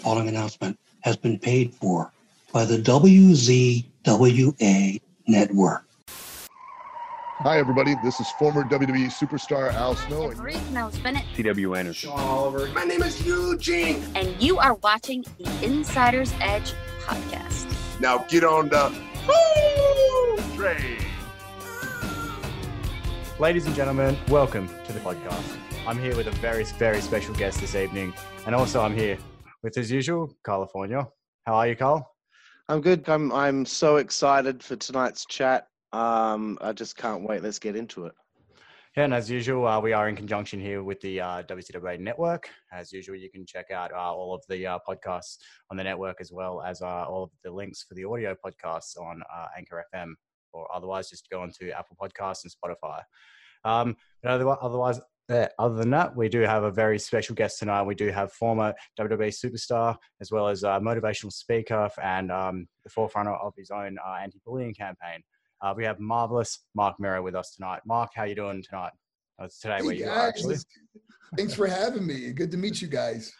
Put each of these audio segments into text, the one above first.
following announcement has been paid for by the WZWA network. Hi, everybody. This is former WWE superstar Al Snow. Reed Mills Bennett. C.W. Anderson. Sean Oliver. My name is Eugene. And you are watching the Insider's Edge podcast. Now get on the train. Ladies and gentlemen, welcome to the podcast. I'm here with a very, very special guest this evening. And also, I'm here with, as usual, California. How are you, Carl? I'm good. I'm I'm so excited for tonight's chat. Um, I just can't wait. Let's get into it. Yeah, and as usual, uh, we are in conjunction here with the uh, WCW network. As usual, you can check out uh, all of the uh, podcasts on the network as well as uh, all of the links for the audio podcasts on uh, Anchor FM, or otherwise just go on to Apple Podcasts and Spotify. Um, but otherwise, other than that, we do have a very special guest tonight. We do have former WWE superstar as well as a motivational speaker and um, the forefront of his own uh, anti-bullying campaign. Uh, we have marvelous Marc Mero with us tonight. Mark, how you doing tonight? Uh, it's today hey where guys. you are actually. Thanks for having me. Good to meet you guys.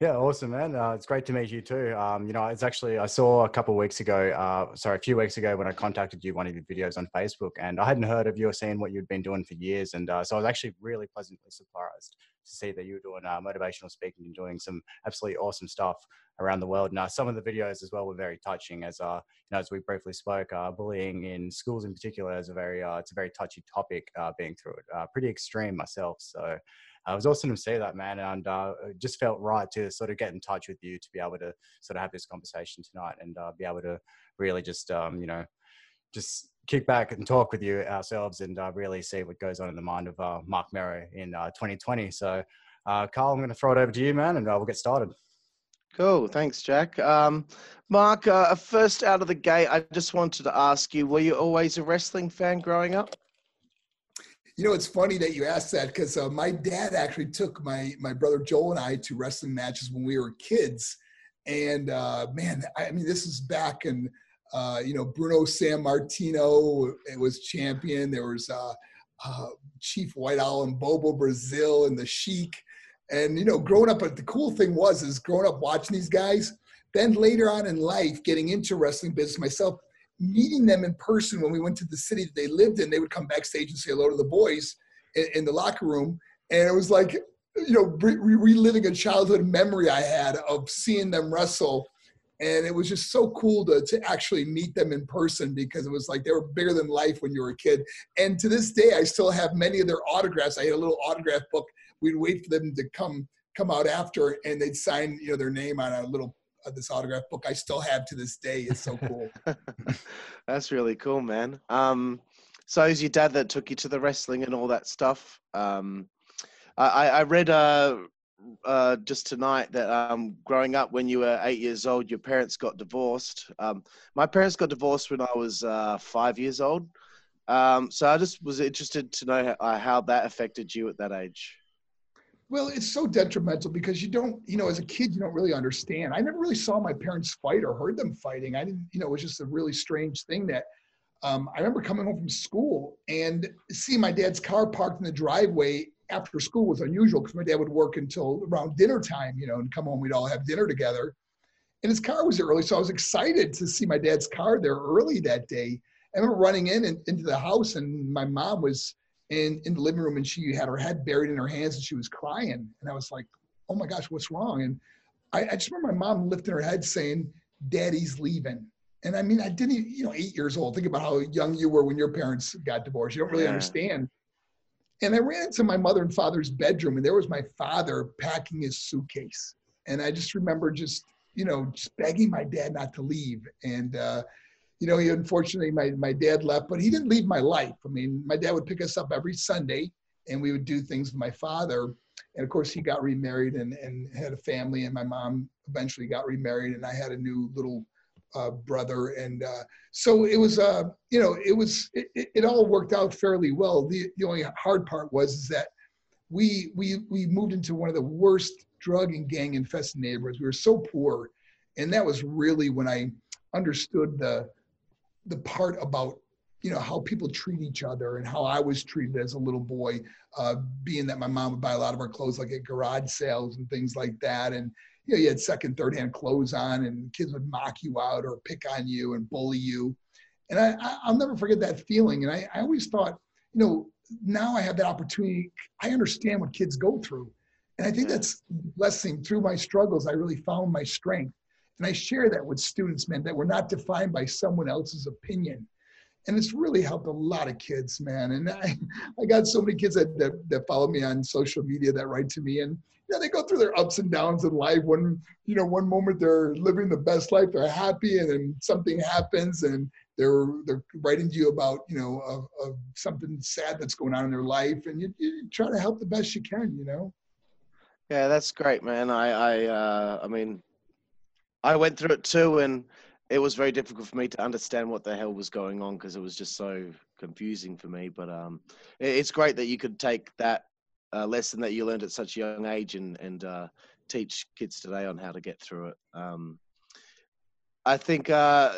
Yeah, awesome, man. Uh, it's great to meet you too. Um, you know, it's actually I saw a couple of weeks ago, uh, sorry, a few weeks ago when I contacted you, one of your videos on Facebook, and I hadn't heard of you or seen what you'd been doing for years, and uh, so I was actually really pleasantly surprised to see that you were doing uh, motivational speaking and doing some absolutely awesome stuff around the world. Now, some of the videos as well were very touching, as uh, you know, as we briefly spoke, uh, bullying in schools in particular is a very, uh, it's a very touchy topic. Uh, being through it, pretty extreme myself, so uh, it was awesome to see that, man. And uh, just felt right to sort of get in touch with you to be able to sort of have this conversation tonight and uh, be able to really just, um, you know, just kick back and talk with you ourselves and uh, really see what goes on in the mind of uh, Marc Mero in 2020. Uh, so, Carl, I'm going to throw it over to you, man, and we'll get started. Cool. Thanks, Jack. Um, Marc, uh, first out of the gate, I just wanted to ask you were you always a wrestling fan growing up? You know, it's funny that you asked that because uh, my dad actually took my my brother Joel and I to wrestling matches when we were kids, and uh, man, I mean, this is back in uh, you know Bruno Sammartino was champion. There was uh, uh, Chief White Owl and Bobo Brazil and the Sheik, and you know, growing up. But the cool thing was is growing up watching these guys. Then later on in life, getting into wrestling business myself, meeting them in person when we went to the city that they lived in, they would come backstage and say hello to the boys in, in the locker room. And it was like, you know, re- reliving a childhood memory I had of seeing them wrestle. And it was just so cool to, to actually meet them in person because it was like they were bigger than life when you were a kid. And to this day, I still have many of their autographs. I had a little autograph book. We'd wait for them to come come out after, and they'd sign you know their name on a little uh, this autograph book I still have to this day. It's so cool. That's really cool, man. Um, so it was your dad that took you to the wrestling and all that stuff. Um, I, I read uh, uh, just tonight that um, growing up when you were eight years old, your parents got divorced. Um, my parents got divorced when I was uh, five years old. Um, so I just was interested to know how, how that affected you at that age. Well, it's so detrimental because you don't, you know, as a kid, you don't really understand. I never really saw my parents fight or heard them fighting. I didn't, you know, it was just a really strange thing that um, I remember coming home from school and seeing my dad's car parked in the driveway after school was unusual because my dad would work until around dinner time, you know, and come home, we'd all have dinner together. And his car was early, so I was excited to see my dad's car there early that day. I remember running in and into the house, and my mom was in, in the living room and she had her head buried in her hands and she was crying. And I was like, oh my gosh, what's wrong? And I, I just remember my mom lifting her head saying, Daddy's leaving. And I mean, I didn't, you know, eight years old. Think about how young you were when your parents got divorced. You don't really yeah. understand. And I ran into my mother and father's bedroom, and there was my father packing his suitcase. And I just remember just, you know, just begging my dad not to leave. And uh, you know, he unfortunately my, my dad left, but he didn't leave my life. I mean, my dad would pick us up every Sunday and we would do things with my father. And of course he got remarried and, and had a family and my mom eventually got remarried and I had a new little uh, brother. And uh, so it was, uh, you know, it was, it, it, all worked out fairly well. The, the only hard part was is that we, we, we moved into one of the worst drug and gang infested neighborhoods. We were so poor. And that was really when I understood the, the part about you know how people treat each other and how I was treated as a little boy, uh, being that my mom would buy a lot of our clothes like at garage sales and things like that, and you know, you had second, third hand clothes on and kids would mock you out or pick on you and bully you. And I, I, I'll never forget that feeling. And I, I always thought, you know, now I have that opportunity. I understand what kids go through. And I think that's blessing through my struggles. I really found my strength. And I share that with students, man, that we're not defined by someone else's opinion. And it's really helped a lot of kids, man. And I, I got so many kids that, that, that follow me on social media that write to me and you know, they go through their ups and downs in life. One, you know, one moment they're living the best life, they're happy, and then something happens and they're they're writing to you about, you know, of, of something sad that's going on in their life. And you, you try to help the best you can, you know. Yeah, that's great, man. I, I, uh, I mean, I went through it too, and it was very difficult for me to understand what the hell was going on because it was just so confusing for me. But um, it, it's great that you could take that uh, lesson that you learned at such a young age and and uh, teach kids today on how to get through it. Um, I think uh,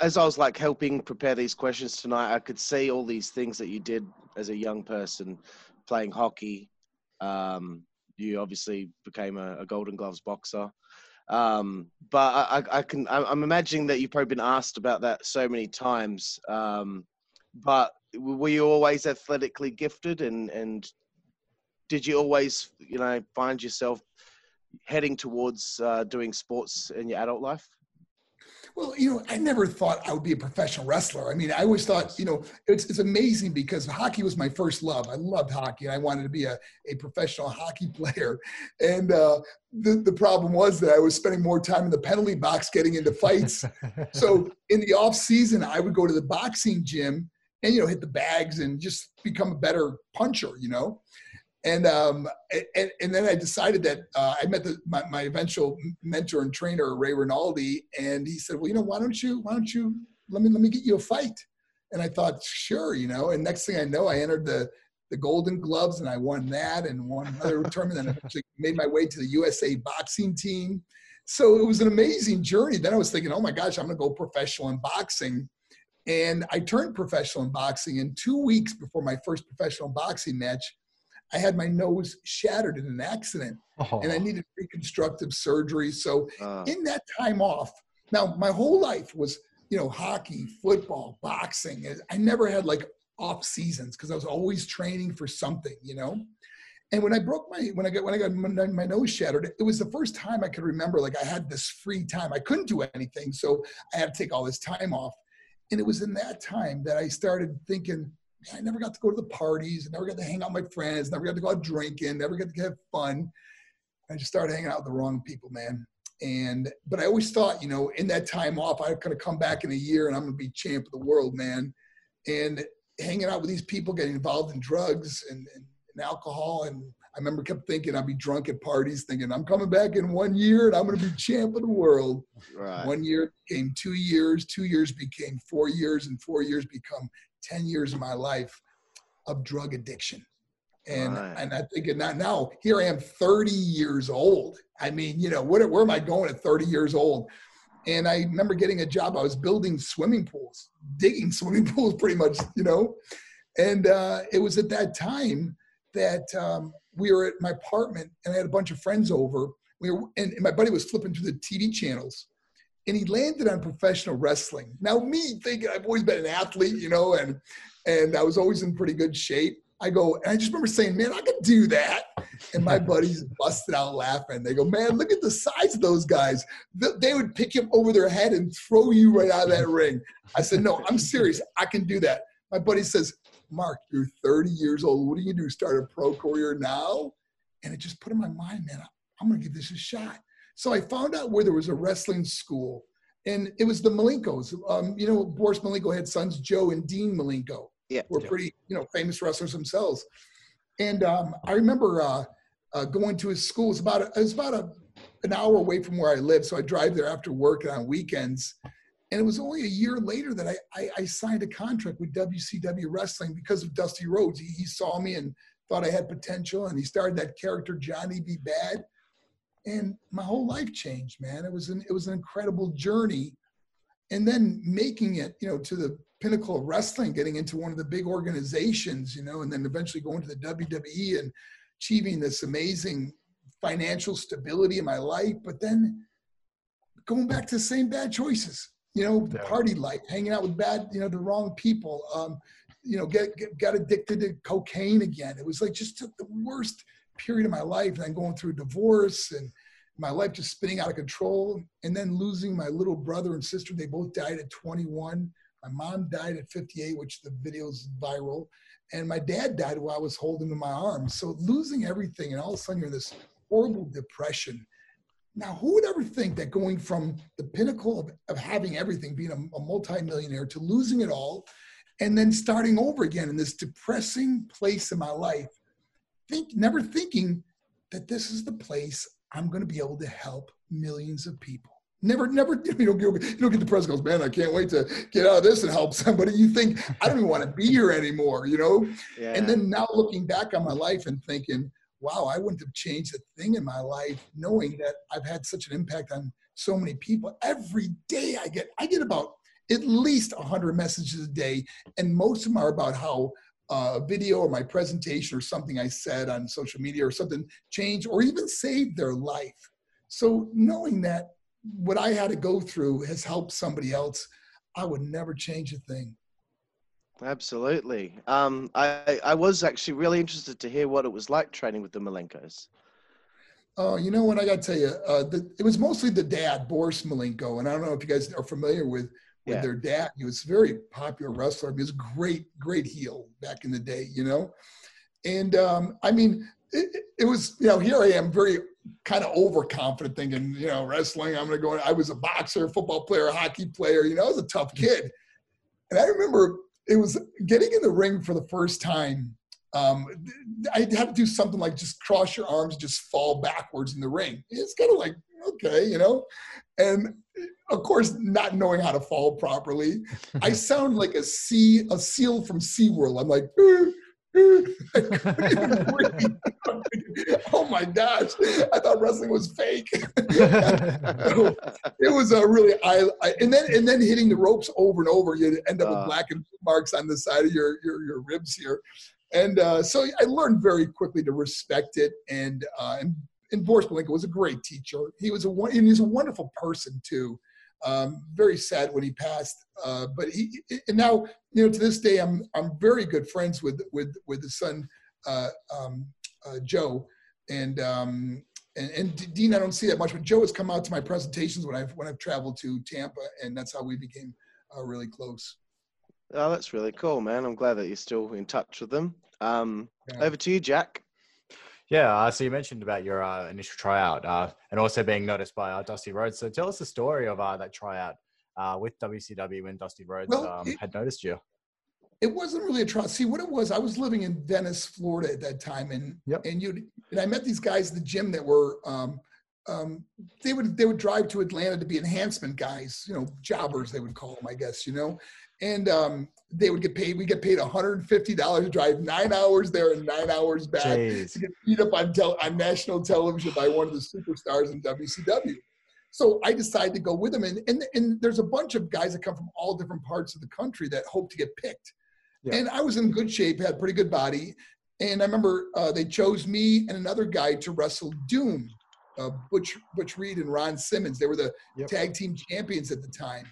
as I was like helping prepare these questions tonight, I could see all these things that you did as a young person, playing hockey. Um, you obviously became a, a Golden Gloves boxer. Um, but I, I, can, I'm imagining that you've probably been asked about that so many times. Um, but were you always athletically gifted and, and did you always, you know, find yourself heading towards uh, doing sports in your adult life? Well, you know, I never thought I would be a professional wrestler. I mean, I always thought, you know, it's, it's amazing because hockey was my first love. I loved hockey and I wanted to be a, a professional hockey player. And uh, the, the problem was that I was spending more time in the penalty box getting into fights. so in the off season, I would go to the boxing gym and, you know, hit the bags and just become a better puncher, you know? And um, and, and then I decided that uh, I met the, my, my eventual mentor and trainer Ray Rinaldi, and he said, "Well, you know, why don't you why don't you let me let me get you a fight?" And I thought, sure, you know. And next thing I know, I entered the the Golden Gloves, and I won that, and won another tournament, and eventually made my way to the USA boxing team. So it was an amazing journey. Then I was thinking, oh my gosh, I'm going to go professional in boxing. And I turned professional in boxing. And two weeks before my first professional boxing match, I had my nose shattered in an accident Oh. and I needed reconstructive surgery. So Uh, in that time off, now my whole life was, you know, hockey, football, boxing. I never had like off seasons because I was always training for something, you know. And when I broke my when I got when I got my, my nose shattered, it was the first time I could remember like I had this free time. I couldn't do anything, so I had to take all this time off. And it was in that time that I started thinking, "Man, I never got to go to the parties, I never got to hang out with my friends, never got to go out drinking, never got to have fun. I just started hanging out with the wrong people, man. And but I always thought, you know, in that time off, I could have come back in a year and I'm gonna be champ of the world, man. And hanging out with these people, getting involved in drugs and, and, and alcohol, and I remember kept thinking I'd be drunk at parties, thinking I'm coming back in one year and I'm gonna be champ of the world. right. One year became two years, two years became four years, and four years become 10 years of my life of drug addiction. And Right. and I think now, now here I am 30 years old. I mean, you know, what, where am I going at 30 years old? And I remember getting a job. I was building swimming pools, digging swimming pools pretty much, you know. And uh, it was at that time that um, we were at my apartment and I had a bunch of friends over. We were, and, and my buddy was flipping through the TV channels and he landed on professional wrestling. Now, me thinking I've always been an athlete, you know, and and I was always in pretty good shape. I go, and I just remember saying, "Man, I could do that." And my buddies busted out laughing. They go, "Man, look at the size of those guys. They would pick you over their head and throw you right out of that ring." I said, "No, I'm serious. I can do that." My buddy says, "Mark, you're 30 years old. What do you do? Start a pro career now?" And it just put in my mind, man, I'm going to give this a shot. So I found out where there was a wrestling school, and it was the Malenkos. Um, you know, Boris Malenko had sons Joe and Dean Malenko. Yeah. were Yeah. pretty, you know, famous wrestlers themselves. And um, I remember uh, uh, going to his school. It's about a, it's about a, an hour away from where I live, so I drive there after work and on weekends. And it was only a year later that I, I, I signed a contract with WCW Wrestling because of Dusty Rhodes. He, he saw me and thought I had potential, and he started that character Johnny B. Bad and my whole life changed man it was an it was an incredible journey and then making it you know to the pinnacle of wrestling getting into one of the big organizations you know and then eventually going to the wwe and achieving this amazing financial stability in my life, but then going back to the same bad choices. You know, Yeah. party life, hanging out with bad, you know, the wrong people. Um, you know, get, get got addicted to cocaine again. It was like just the worst period of my life, and then going through divorce and my life just spinning out of control, and then losing my little brother and sister. They both died at 21. My mom died at 58, which the video's viral, and my dad died while I was holding him in my arms. So losing everything, and all of a sudden you're in this horrible depression. Now, who would ever think that going from the pinnacle of, of having everything, being a, a multimillionaire, to losing it all, and then starting over again in this depressing place in my life, think never thinking that this is the place I'm going to be able to help millions of people. Never, never, you don't get, you don't get depressed. Goes, man, I can't wait to get out of this and help somebody. You think I don't even want to be here anymore, you know? Yeah. And then now looking back on my life and thinking, wow, I wouldn't have changed a thing in my life knowing that I've had such an impact on so many people. Every day I get, I get about at least 100 messages a day, and most of them are about how a video or my presentation or something I said on social media or something changed or even saved their life. So knowing that what I had to go through has helped somebody else, I would never change a thing. Absolutely. Um, I, I was actually really interested to hear what it was like training with the Malenkos. Oh, you know what? I got to tell you, uh, the, it was mostly the dad, Boris Malenko, and I don't know if you guys are familiar with with Yeah. their dad. He was a very popular wrestler. He was a great, great heel back in the day, you know. And um, I mean, it, it- it was you know here I am, very kind of overconfident, thinking you know wrestling. I'm going to go. I was a boxer, football player, hockey player. You know, I was a tough kid. And I remember it was getting in the ring for the first time. Um, I had to do something like just cross your arms, just fall backwards in the ring. It's kind of like okay, you know. And of course, not knowing how to fall properly, I sound like a sea, a seal from SeaWorld. I'm like, "Eh, eh." I couldn't even breathe. oh my gosh, I thought wrestling was fake. So, it was a really I, I and then and then hitting the ropes over and over, you end up Uh. with black marks on the side of your your, your ribs here. And uh, so I learned very quickly to respect it. And uh, and, and Boris Malenko was a great teacher. He was a won- and he's a wonderful person too. Um, very sad when he passed, uh, but he and now you know to this day I'm I'm very good friends with with with his son uh, um, uh, Joe and um, and, and Dean, I don't see that much, but Joe has come out to my presentations when I've when I've traveled to Tampa, and that's how we became uh, really close. Oh, that's really cool, man. I'm glad that you're still in touch with them. Um, Yeah. Over to you, Jack. Yeah, uh, so you mentioned about your uh, initial tryout uh, and also being noticed by uh, Dusty Rhodes. So tell us the story of uh, that tryout uh, with WCW when Dusty Rhodes Well, um, it- had noticed you. It wasn't really a trust. See what it was. I was living in Venice, Florida at that time, and Yep. and you and I met these guys at the gym that were. Um, um, they would they would drive to Atlanta to be enhancement guys, you know, jobbers they would call them, I guess, you know, and um, they would get paid. We get paid 150 dollars to drive nine hours there and nine hours back. Jeez. to get beat up on, tel- on national television by one of the superstars in WCW. So I decided to go with them. And, and, and there's a bunch of guys that come from all different parts of the country that hope to get picked. Yeah. And I was in good shape, had a pretty good body. And I remember uh, they chose me and another guy to wrestle Doom, uh, Butch, Butch Reed and Ron Simmons. They were the Yep. tag team champions at the time.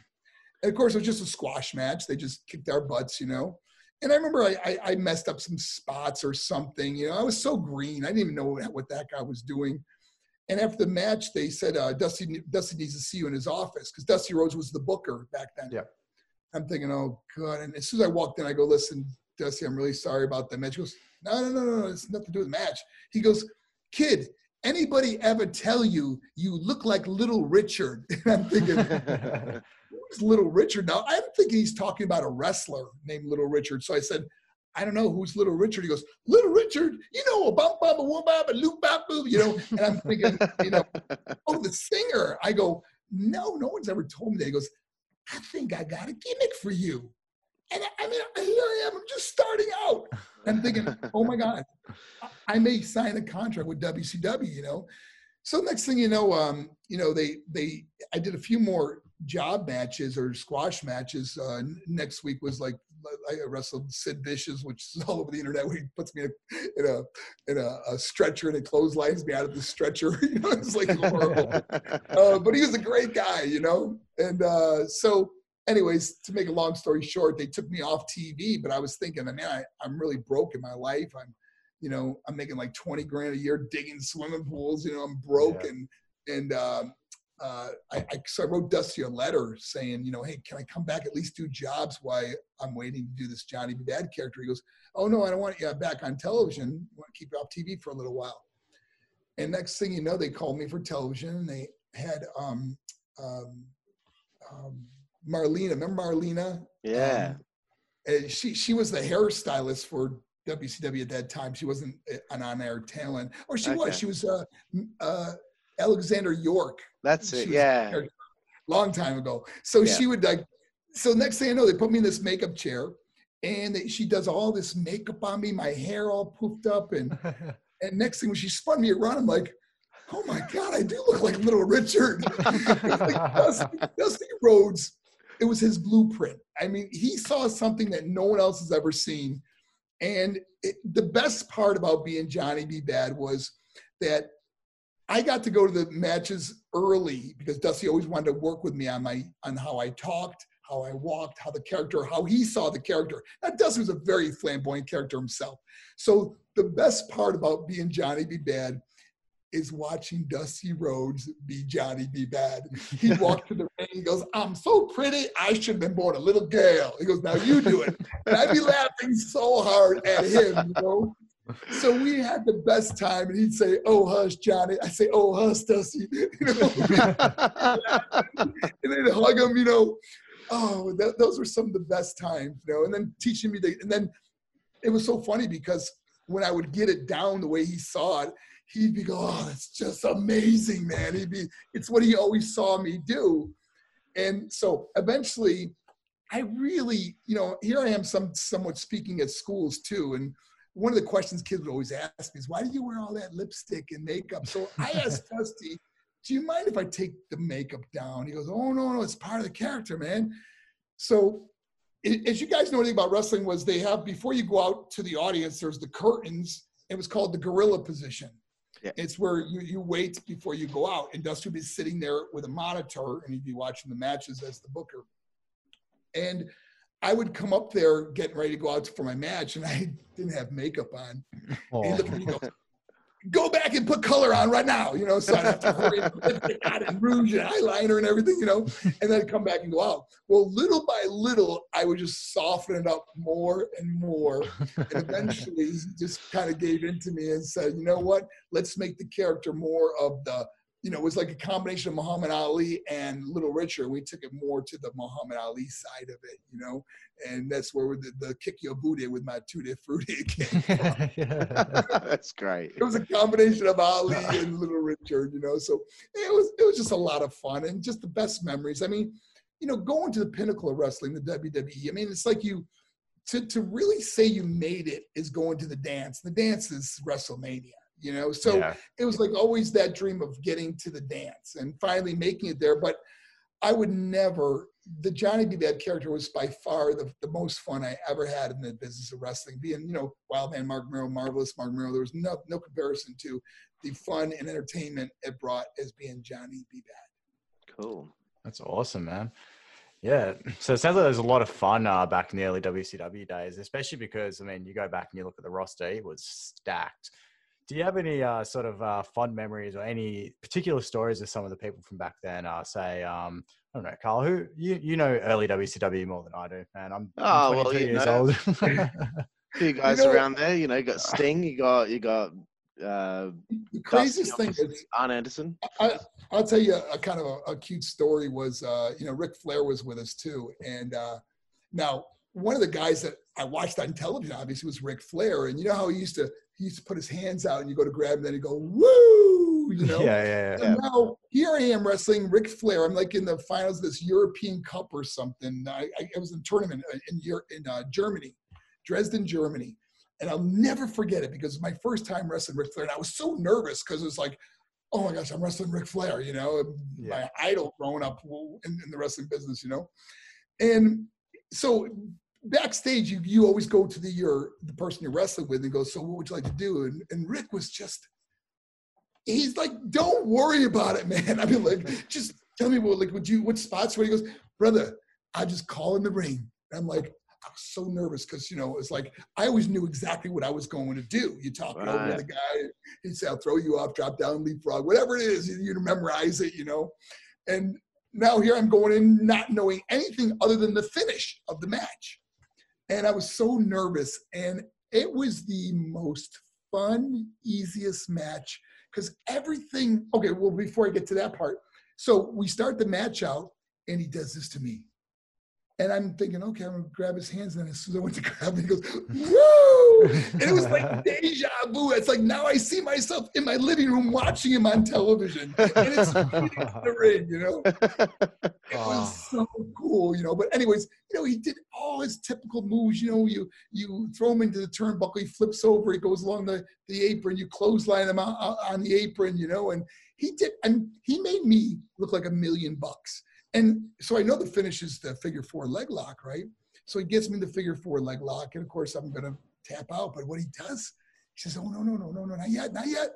And of course, it was just a squash match. They just kicked our butts, you know. And I remember I, I, I messed up some spots or something. You know, I was so green. I didn't even know what, what that guy was doing. And after the match, they said, uh, Dusty, Dusty needs to see you in his office because Dusty Rhodes was the booker back then. Yep. I'm thinking, oh, God. And as soon as I walked in, I go, listen, Dusty, I'm really sorry about that match. He goes, no, no, no, no, no. It's nothing to do with the match. He goes, kid, anybody ever tell you you look like Little Richard? And I'm thinking, who's Little Richard now? I'm thinking he's talking about a wrestler named Little Richard. So I said, I don't know who's Little Richard. He goes, Little Richard, you know, a bum bum a woo bum a loop bop boo, you know. And I'm thinking, you know, oh, the singer. I go, no, no one's ever told me that. He goes, I think I got a gimmick for you. And I, I mean, here I am. I'm just starting out. I'm thinking, oh my God, I- I may sign a contract with WCW, you know. So next thing you know, um, you know, they they I did a few more job matches or squash matches. Uh, next week was like I wrestled Sid Vicious, which is all over the internet. Where he puts me in a in a, in a, a stretcher and it clotheslines me out of the stretcher. you know, it's like horrible. uh, but he was a great guy, you know. And uh, so, anyways, to make a long story short, they took me off TV. But I was thinking, man, I, I'm really broke in my life. I'm, you know, I'm making like 20 grand a year digging swimming pools. You know, I'm broke Yeah. and and um, uh, I, I so I wrote Dusty a letter saying, you know, hey, can I come back at least do jobs while I'm waiting to do this Johnny B. Bad character? He goes, oh no, I don't want you back on television. I want to keep you off TV for a little while. And next thing you know, they called me for television. And they had um, um, um, Marlena. Remember Marlena? yeah. Um, and she she was the hairstylist for WCW at that time. She wasn't an on-air talent, or she Okay. was. She was uh, uh, Alexandra York That's it. Yeah. long time ago. So Yeah. she would like. So next thing I know, they put me in this makeup chair, and they, she does all this makeup on me, my hair all poofed up, and and next thing when she spun me around, I'm like, oh my god, I do look like Little Richard. Like Dusty, Dusty Rhodes, it was his blueprint. I mean, he saw something that no one else has ever seen. And it, the best part about being Johnny B. Bad was that I got to go to the matches early because Dusty always wanted to work with me on my on how I talked, how I walked, how the character, how he saw the character. Now Dusty was a very flamboyant character himself. So the best part about being Johnny B. Bad is watching Dusty Rhodes be Johnny B. Bad. He walked to the ring. He goes, "I'm so pretty. I should have been born a little girl." He goes, "Now you do it." And I'd be laughing so hard at him, you know. So we had the best time, and he'd say, "Oh hush, Johnny." I say, "Oh hush, Dusty," you know. and then hug him, you know. Oh, th- those were some of the best times, you know. And then teaching me the, and then it was so funny because when I would get it down the way he saw it, he'd be go, "Oh, that's just amazing, man." He'd be, it's what he always saw me do, and so eventually, I really, you know, here I am, some somewhat speaking at schools too, and one of the questions kids would always ask me is, "Why do you wear all that lipstick and makeup?" So I asked Dusty, "Do you mind if I take the makeup down?" He goes, "Oh no, no, it's part of the character, man." So as you guys know anything about wrestling was they have before you go out to the audience there's the curtains it was called the gorilla position Yeah. it's where you, you wait before you go out and dusty would be sitting there with a monitor and he'd be watching the matches as the booker and i would come up there getting ready to go out for my match and i didn't have makeup on and goes, go back and put color on right now, you know, so I'd have to and rouge and eyeliner and everything, you know, and then come back and go out. Well, little by little, I would just soften it up more and more. And eventually just kind of gave in to me and said, you know what, let's make the character more of the, you know, it was like a combination of Muhammad Ali and Little Richard. We took it more to the Muhammad Ali side of it, you know, and that's where the, the kick your booty with my tutti frutti came from That's great. it was a combination of Ali and Little Richard, you know. So it was it was just a lot of fun and just the best memories. I mean, you know, going to the pinnacle of wrestling, the WWE. I mean, it's like you to to really say you made it is going to the dance. The dance is WrestleMania, you know. So yeah. it was like always that dream of getting to the dance and finally making it there. But I would never. The Johnny B. Bad character was by far the, the most fun I ever had in the business of wrestling. Being, you know, Wild Man Marc Mero, marvelous Marc Mero. There was no no comparison to the fun and entertainment it brought as being Johnny B. Bad. Cool. That's awesome, man. Yeah. So it sounds like there's a lot of fun uh, back in the early WCW days, especially because, I mean, you go back and you look at the roster, it was stacked. Do you have any uh, sort of uh, fun memories or any particular stories of some of the people from back then? Uh, say, um, I don't know, Carl, who you, you know early WCW more than I do, man. I'm, Oh, I'm well, 22 you years know. old. few guys know- around there. You know, you got Sting, you got you got uh, The Dusty, craziest thing obviously, is, Arn Anderson. I, I'll tell you a, kind of a, a cute story was, uh, you know, Ric Flair was with us too. And uh, now one of the guys that I watched on television, obviously, was Ric Flair. And you know how he used to, he used to put his hands out and you go to grab him, then he go, woo, you know? yeah, yeah, yeah. And now here I am wrestling Ric Flair. I'm like in the finals of this European Cup or something. I, I it was a tournament in Eur- in uh, Germany, Dresden, Germany, and I'll never forget it because it was my first time wrestling Ric Flair, and I was so nervous because it was like, oh my gosh, I'm wrestling Ric Flair, you know, Yeah. my idol growing up in, in the wrestling business, you know, and so backstage, you you always go to the your the person you're wrestling with and go, so what would you like to do? And and Ric was just, he's like, don't worry about it, man. I mean, like, just tell me what like would you what spots where he goes, brother, I just call in the ring. And I'm like, I was so nervous because you know it's like I always knew exactly what I was going to do. You talk over the guy, he'd say, "I'll throw you off, drop down, leapfrog, whatever it is." You, you memorize it, you know. And now here I'm going in not knowing anything other than the finish of the match, and I was so nervous. And it was the most fun, easiest match because everything. Okay, well before I get to that part, so we start the match out, and he does this to me. And I'm thinking, okay, I'm gonna grab his hands. And as soon as I went to grab him, he goes, woo! And it was like deja vu. It's like now I see myself in my living room watching him on television. And it's the ring, you know? It Oh. was so cool, you know. But anyways, you know, he did all his typical moves. You know, you you throw him into the turnbuckle, he flips over, he goes along the, the apron, you clothesline him on the apron, you know, and he did and he made me look like a million bucks. And so I know the finish is the figure four leg lock, right? So he gets me the figure four leg lock, and of course I'm gonna tap out. But what he does, he says, "Oh no, no, no, no, no, not yet, not yet."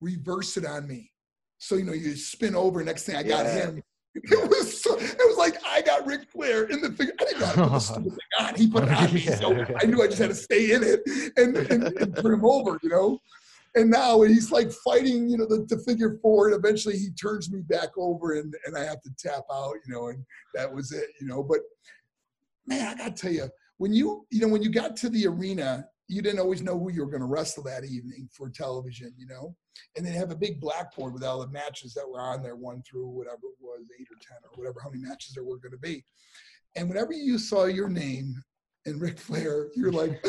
Reverse it on me. So you know you spin over. Next thing I got Yeah. him. It was so, it was like I got Ric Flair in the figure. I didn't know how to put the stupid thing on. He put it on me, so I knew I just had to stay in it and, and, and turn him over, you know. And now he's like fighting, you know, the, the figure four, and eventually he turns me back over, and and I have to tap out, you know, and that was it, you know. But man, I gotta tell you, when you you know when you got to the arena, you didn't always know who you were going to wrestle that evening for television, you know. And they have a big blackboard with all the matches that were on there, one through whatever it was, eight or ten or whatever, how many matches there were going to be. And whenever you saw your name and Ric Flair, you're like,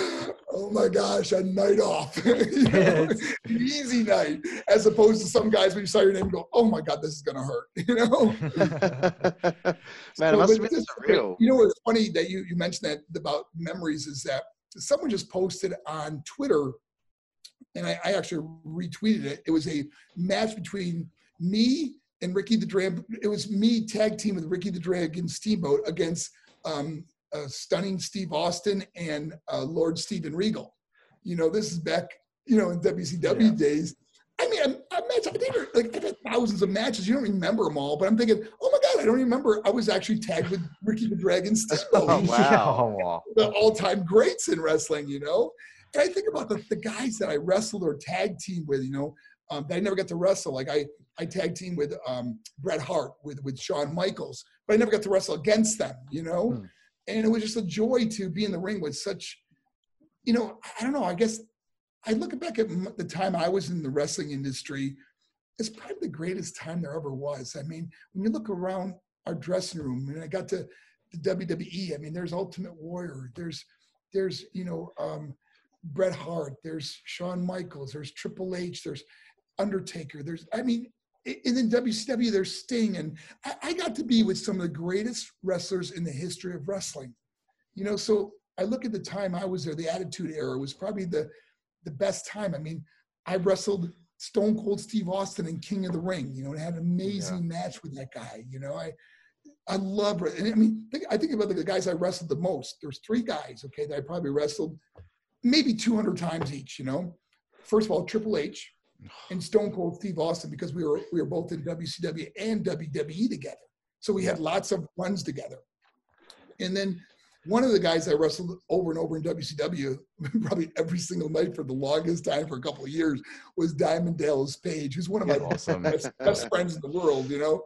oh my gosh, a night off, you know, an easy night, as opposed to some guys when you saw your name go, oh my god, this is going to hurt, you know. Man, So, it must have been surreal. You know what's funny that you, you mentioned that about memories is that someone just posted on Twitter, and I, I actually retweeted it. It was a match between me and Ricky the Dragon. It was me tag team with Ricky the Dragon Steamboat against um, uh, Stunning Steve Austin and uh, Lord Steven Regal. You know, this is back, you know, in WCW Yeah. days. I mean, I, I match, I think like I've had thousands of matches. You don't remember them all, but I'm thinking, oh my don't remember. I was actually tagged with Ricky the Dragon Steamboat Oh, wow. Oh, the all-time greats in wrestling, you know. And I think about the, the guys that I wrestled or tag team with, you know, um, that I never got to wrestle. Like I, I tag team with um, Bret Hart, with with Shawn Michaels, but I never got to wrestle against them, you know. Hmm. And it was just a joy to be in the ring with such, you know, I don't know. I guess I look back at the time I was in the wrestling industry. It's probably the greatest time there ever was. I mean, when you look around our dressing room, and I got to the WWE. I mean, there's Ultimate Warrior. There's there's you know um, Bret Hart. There's Shawn Michaels. There's Triple H. There's Undertaker. There's I mean, and then WCW. There's Sting, and I, I got to be with some of the greatest wrestlers in the history of wrestling. You know, so I look at the time I was there. The Attitude Era was probably the the best time. I mean, I wrestled Stone Cold Steve Austin and King of the Ring. You know, and had an amazing match with that guy. You know, I I love it. And I mean, think, I think about the guys I wrestled the most. There's three guys, okay, that I probably wrestled maybe 200 times each. You know, first of all, Triple H and Stone Cold Steve Austin because we were we were both in WCW and WWE together, so we had lots of runs together. And then one of the guys I wrestled over and over in WCW, probably every single night for the longest time for a couple of years, was Diamond Dallas Page, who's one of my Awesome. best, best friends in the world, you know.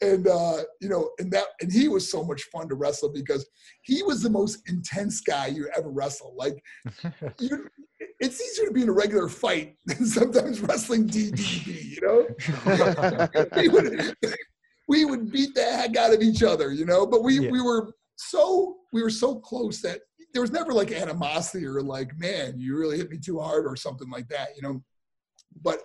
And uh, you know, and that and he was so much fun to wrestle because he was the most intense guy you ever wrestle. Like you it's easier to be in a regular fight than sometimes wrestling DDP, you know? we, would, beat the heck out of each other, you know, but we, Yeah. we were so we were so close that there was never like animosity or like, man, you really hit me too hard or something like that, you know. But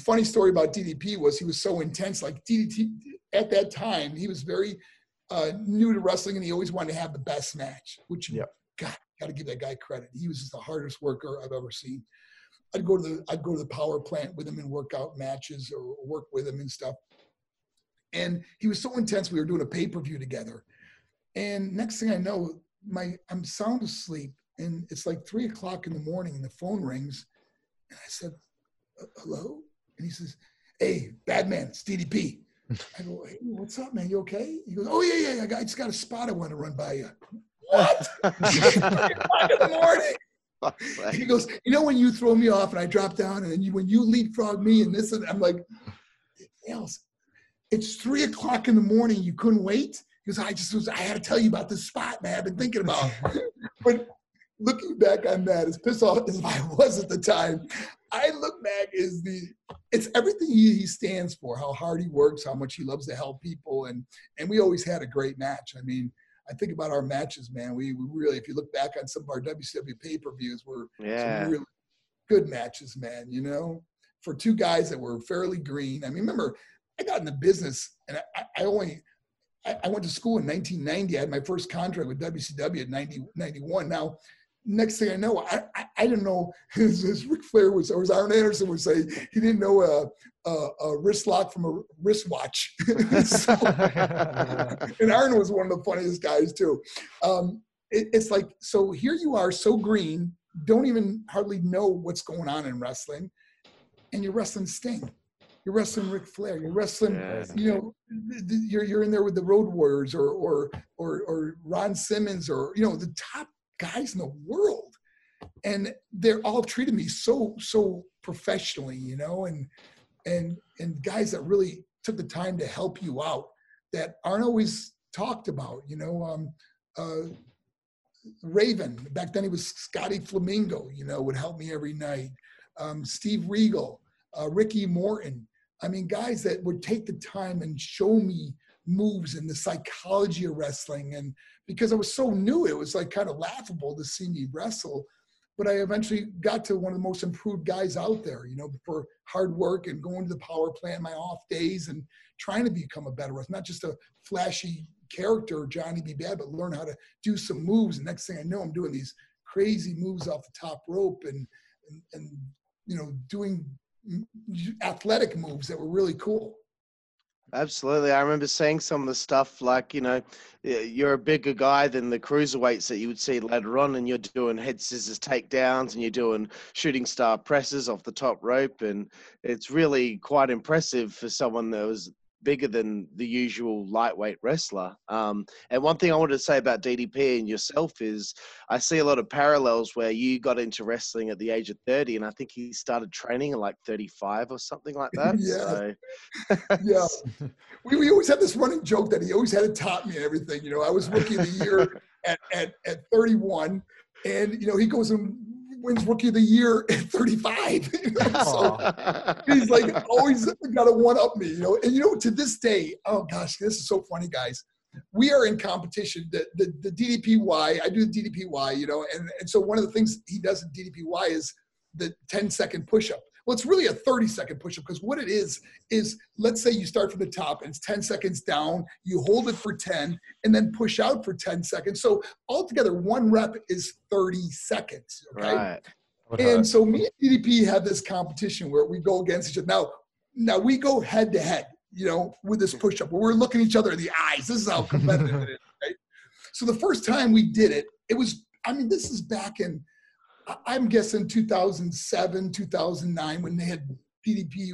funny story about DDP was he was so intense. Like DDP at that time, he was very uh, new to wrestling and he always wanted to have the best match, which Yep. God, got to give that guy credit. He was just the hardest worker I've ever seen. I'd go to the I'd go to the power plant with him and work out matches or work with him and stuff. And he was so intense. We were doing a pay per view together, and next thing I know, my I'm sound asleep, and it's like three o'clock in the morning, and the phone rings, and I said, "Uh, "Hello," and he says, "Hey, bad man, it's DDP." I go, "Hey, what's up, man? You okay?" He goes, "Oh yeah, yeah, I, got, I just got a spot I want to run by you." What? O'clock in the morning. He goes, you know when you throw me off and I drop down, and then you, when you leapfrog me and this and I'm like, else. It's three o'clock in the morning. You couldn't wait. Goes, I just was. I had to tell you about this spot, man. I've been thinking about. but looking back on that, as pissed off as I was at the time, I look back is the. It's everything he, he stands for. How hard he works. How much he loves to help people, and and we always had a great match. I mean. I think about our matches, man. We, we really, if you look back on some of our WCW pay per views, were Yeah. some really good matches, man. You know, for two guys that were fairly green. I mean, remember, I got in the business and I, I only, I, I went to school in 1990. I had my first contract with WCW at 90, 91. Now, next thing I know, I, I, I didn't know, as, as Ric Flair was, or as Arn Anderson would say, he didn't know a, a, a wrist lock from a wristwatch. So- and Arn was one of the funniest guys too. Um, it, it's like so here you are, so green, don't even hardly know what's going on in wrestling, and you're wrestling Sting, you're wrestling Ric Flair, you're wrestling, Yeah. you know, you're you're in there with the Road Warriors or or or or Ron Simmons or you know the top guys in the world, and they're all treated me so so professionally, you know, and and and guys that really took the time to help you out that aren't always talked about. You know, um, uh, Raven back then he was Scotty Flamingo. You know, would help me every night. Um, Steve Regal, uh, Ricky Morton. I mean, guys that would take the time and show me moves and the psychology of wrestling. And because I was so new, it was like kind of laughable to see me wrestle. But I eventually got to one of the most improved guys out there, you know, for hard work and going to the power plant my off days and trying to become a better wrestler, not just a flashy character, Johnny B. Bad, but learn how to do some moves. And next thing I know, I'm doing these crazy moves off the top rope and, and, and you know, doing athletic moves that were really cool. Absolutely. I remember seeing some of the stuff like, you know, you're a bigger guy than the cruiserweights that you would see later on, and you're doing head scissors takedowns and you're doing shooting star presses off the top rope. And it's really quite impressive for someone that was bigger than the usual lightweight wrestler. Um, and one thing I wanted to say about DDP and yourself is I see a lot of parallels where you got into wrestling at the age of 30, and I think he started training at like 35 or something like that. Yeah. So, Yeah. We, we always had this running joke that he always had to top me and everything. You know, I was rookie of the year at, at, at 31, and, you know, he goes and wins rookie of the year at 35. You know? So, he's like always got to one up me, you know. And you know, to this day, oh gosh, this is so funny, guys. We are in competition. The the, the DDPY, I do the DDPY, you know, and, and so one of the things he does in DDPY is the 10 second push up. Well, it's really a 30 second push up because what it is is let's say you start from the top and it's 10 seconds down, you hold it for 10 and then push out for 10 seconds. So altogether, one rep is 30 seconds. Okay. right. And so me and DDP had this competition where we go against each other. Now, now we go head to head, you know, with this push up where we're looking each other in the eyes. This is how competitive it is, right? So the first time we did it, it was, I mean, this is back in, I- I'm guessing 2007, 2009 when they had DDP.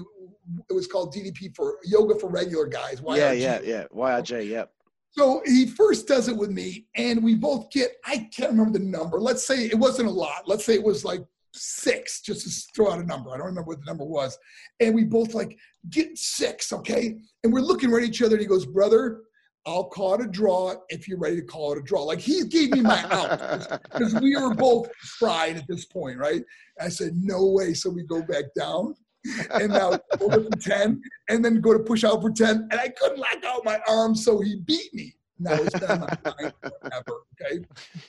It was called DDP for Yoga for Regular Guys. Yeah, YRG. yeah, yeah. YRG, yep. So he first does it with me, and we both get, I can't remember the number. Let's say it wasn't a lot. Let's say it was like six, just to throw out a number. I don't remember what the number was. And we both like, get six, okay? And we're looking right at each other, and he goes, Brother, I'll call it a draw if you're ready to call it a draw. Like he gave me my out because we were both fried at this point, right? I said, No way. So we go back down. and now it for 10 and then go to push out for 10 and i couldn't lock out my arm so he beat me now it's been my mind forever okay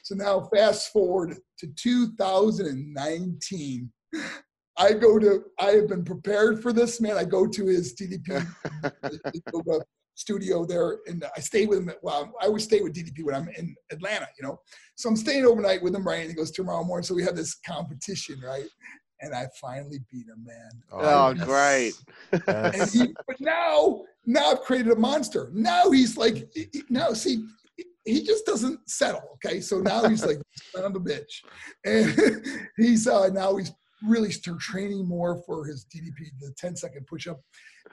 so now fast forward to 2019 i go to i have been prepared for this man i go to his ddp studio there and i stay with him well i always stay with ddp when i'm in atlanta you know so i'm staying overnight with him right and he goes tomorrow morning so we have this competition right and I finally beat him, man. Oh, yes. great. And Yes. he, but now, now I've created a monster. Now he's like, he- he- now see, he just doesn't settle. Okay, so now he's like son of a bitch, and he's uh, now he's really start training more for his DDP, the 10 second push up.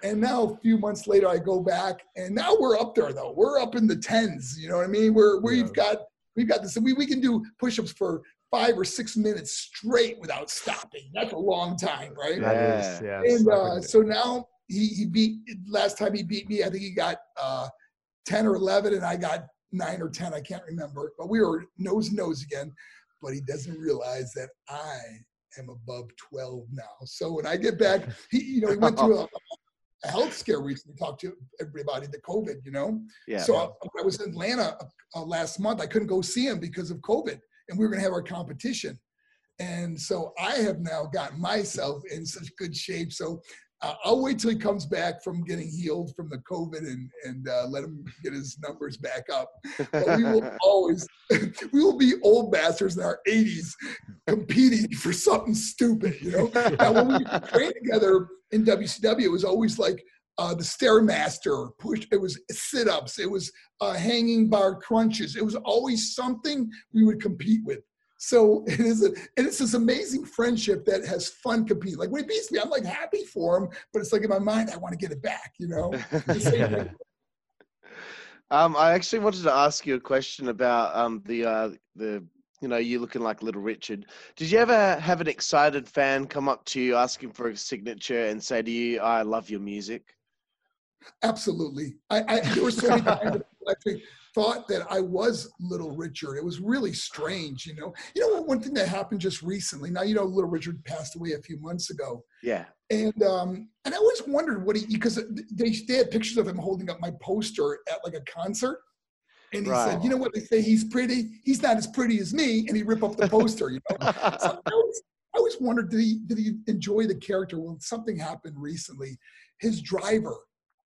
And now a few months later, I go back, and now we're up there though. We're up in the tens. You know what I mean? We're we've Yeah. got we've got this. We we can do push ups for five or six minutes straight without stopping. That's a long time, right? That is, yeah. and uh, so now he, he beat last time he beat me i think he got uh, 10 or 11 and i got 9 or 10 i can't remember but we were nose to nose again but he doesn't realize that i am above 12 now so when i get back he you know he went through a, a health scare recently talked to everybody the covid you know Yeah. so I, I was in Atlanta uh, last month. I couldn't go see him because of COVID, and we were going to have our competition. And so I have now gotten myself in such good shape. So uh, I'll wait till he comes back from getting healed from the COVID and and uh, let him get his numbers back up. But we will always we will be old bastards in our 80s competing for something stupid, you know. Now when we trained together in WCW, it was always like uh, the stairmaster push. It was sit-ups. It was uh, hanging bar crunches. It was always something we would compete with. So it is, a, and it's this amazing friendship that has fun competing. Like when he beats me, I'm like happy for him, but it's like in my mind, I want to get it back. You know. Um, I actually wanted to ask you a question about um, the uh, the you know you looking like Little Richard. Did you ever have an excited fan come up to you asking for a signature and say to you, "I love your music"? Absolutely. I, I there were so many times I actually thought that I was Little Richard. It was really strange, you know. You know one thing that happened just recently. Now you know Little Richard passed away a few months ago, Yeah. and um, and I always wondered what he because they they had pictures of him holding up my poster at like a concert. And he Right. said, "You know what? They say he's pretty. He's not as pretty as me." And he rip up the poster. You know, so I always, I always wondered did he did he enjoy the character? Well, something happened recently. His driver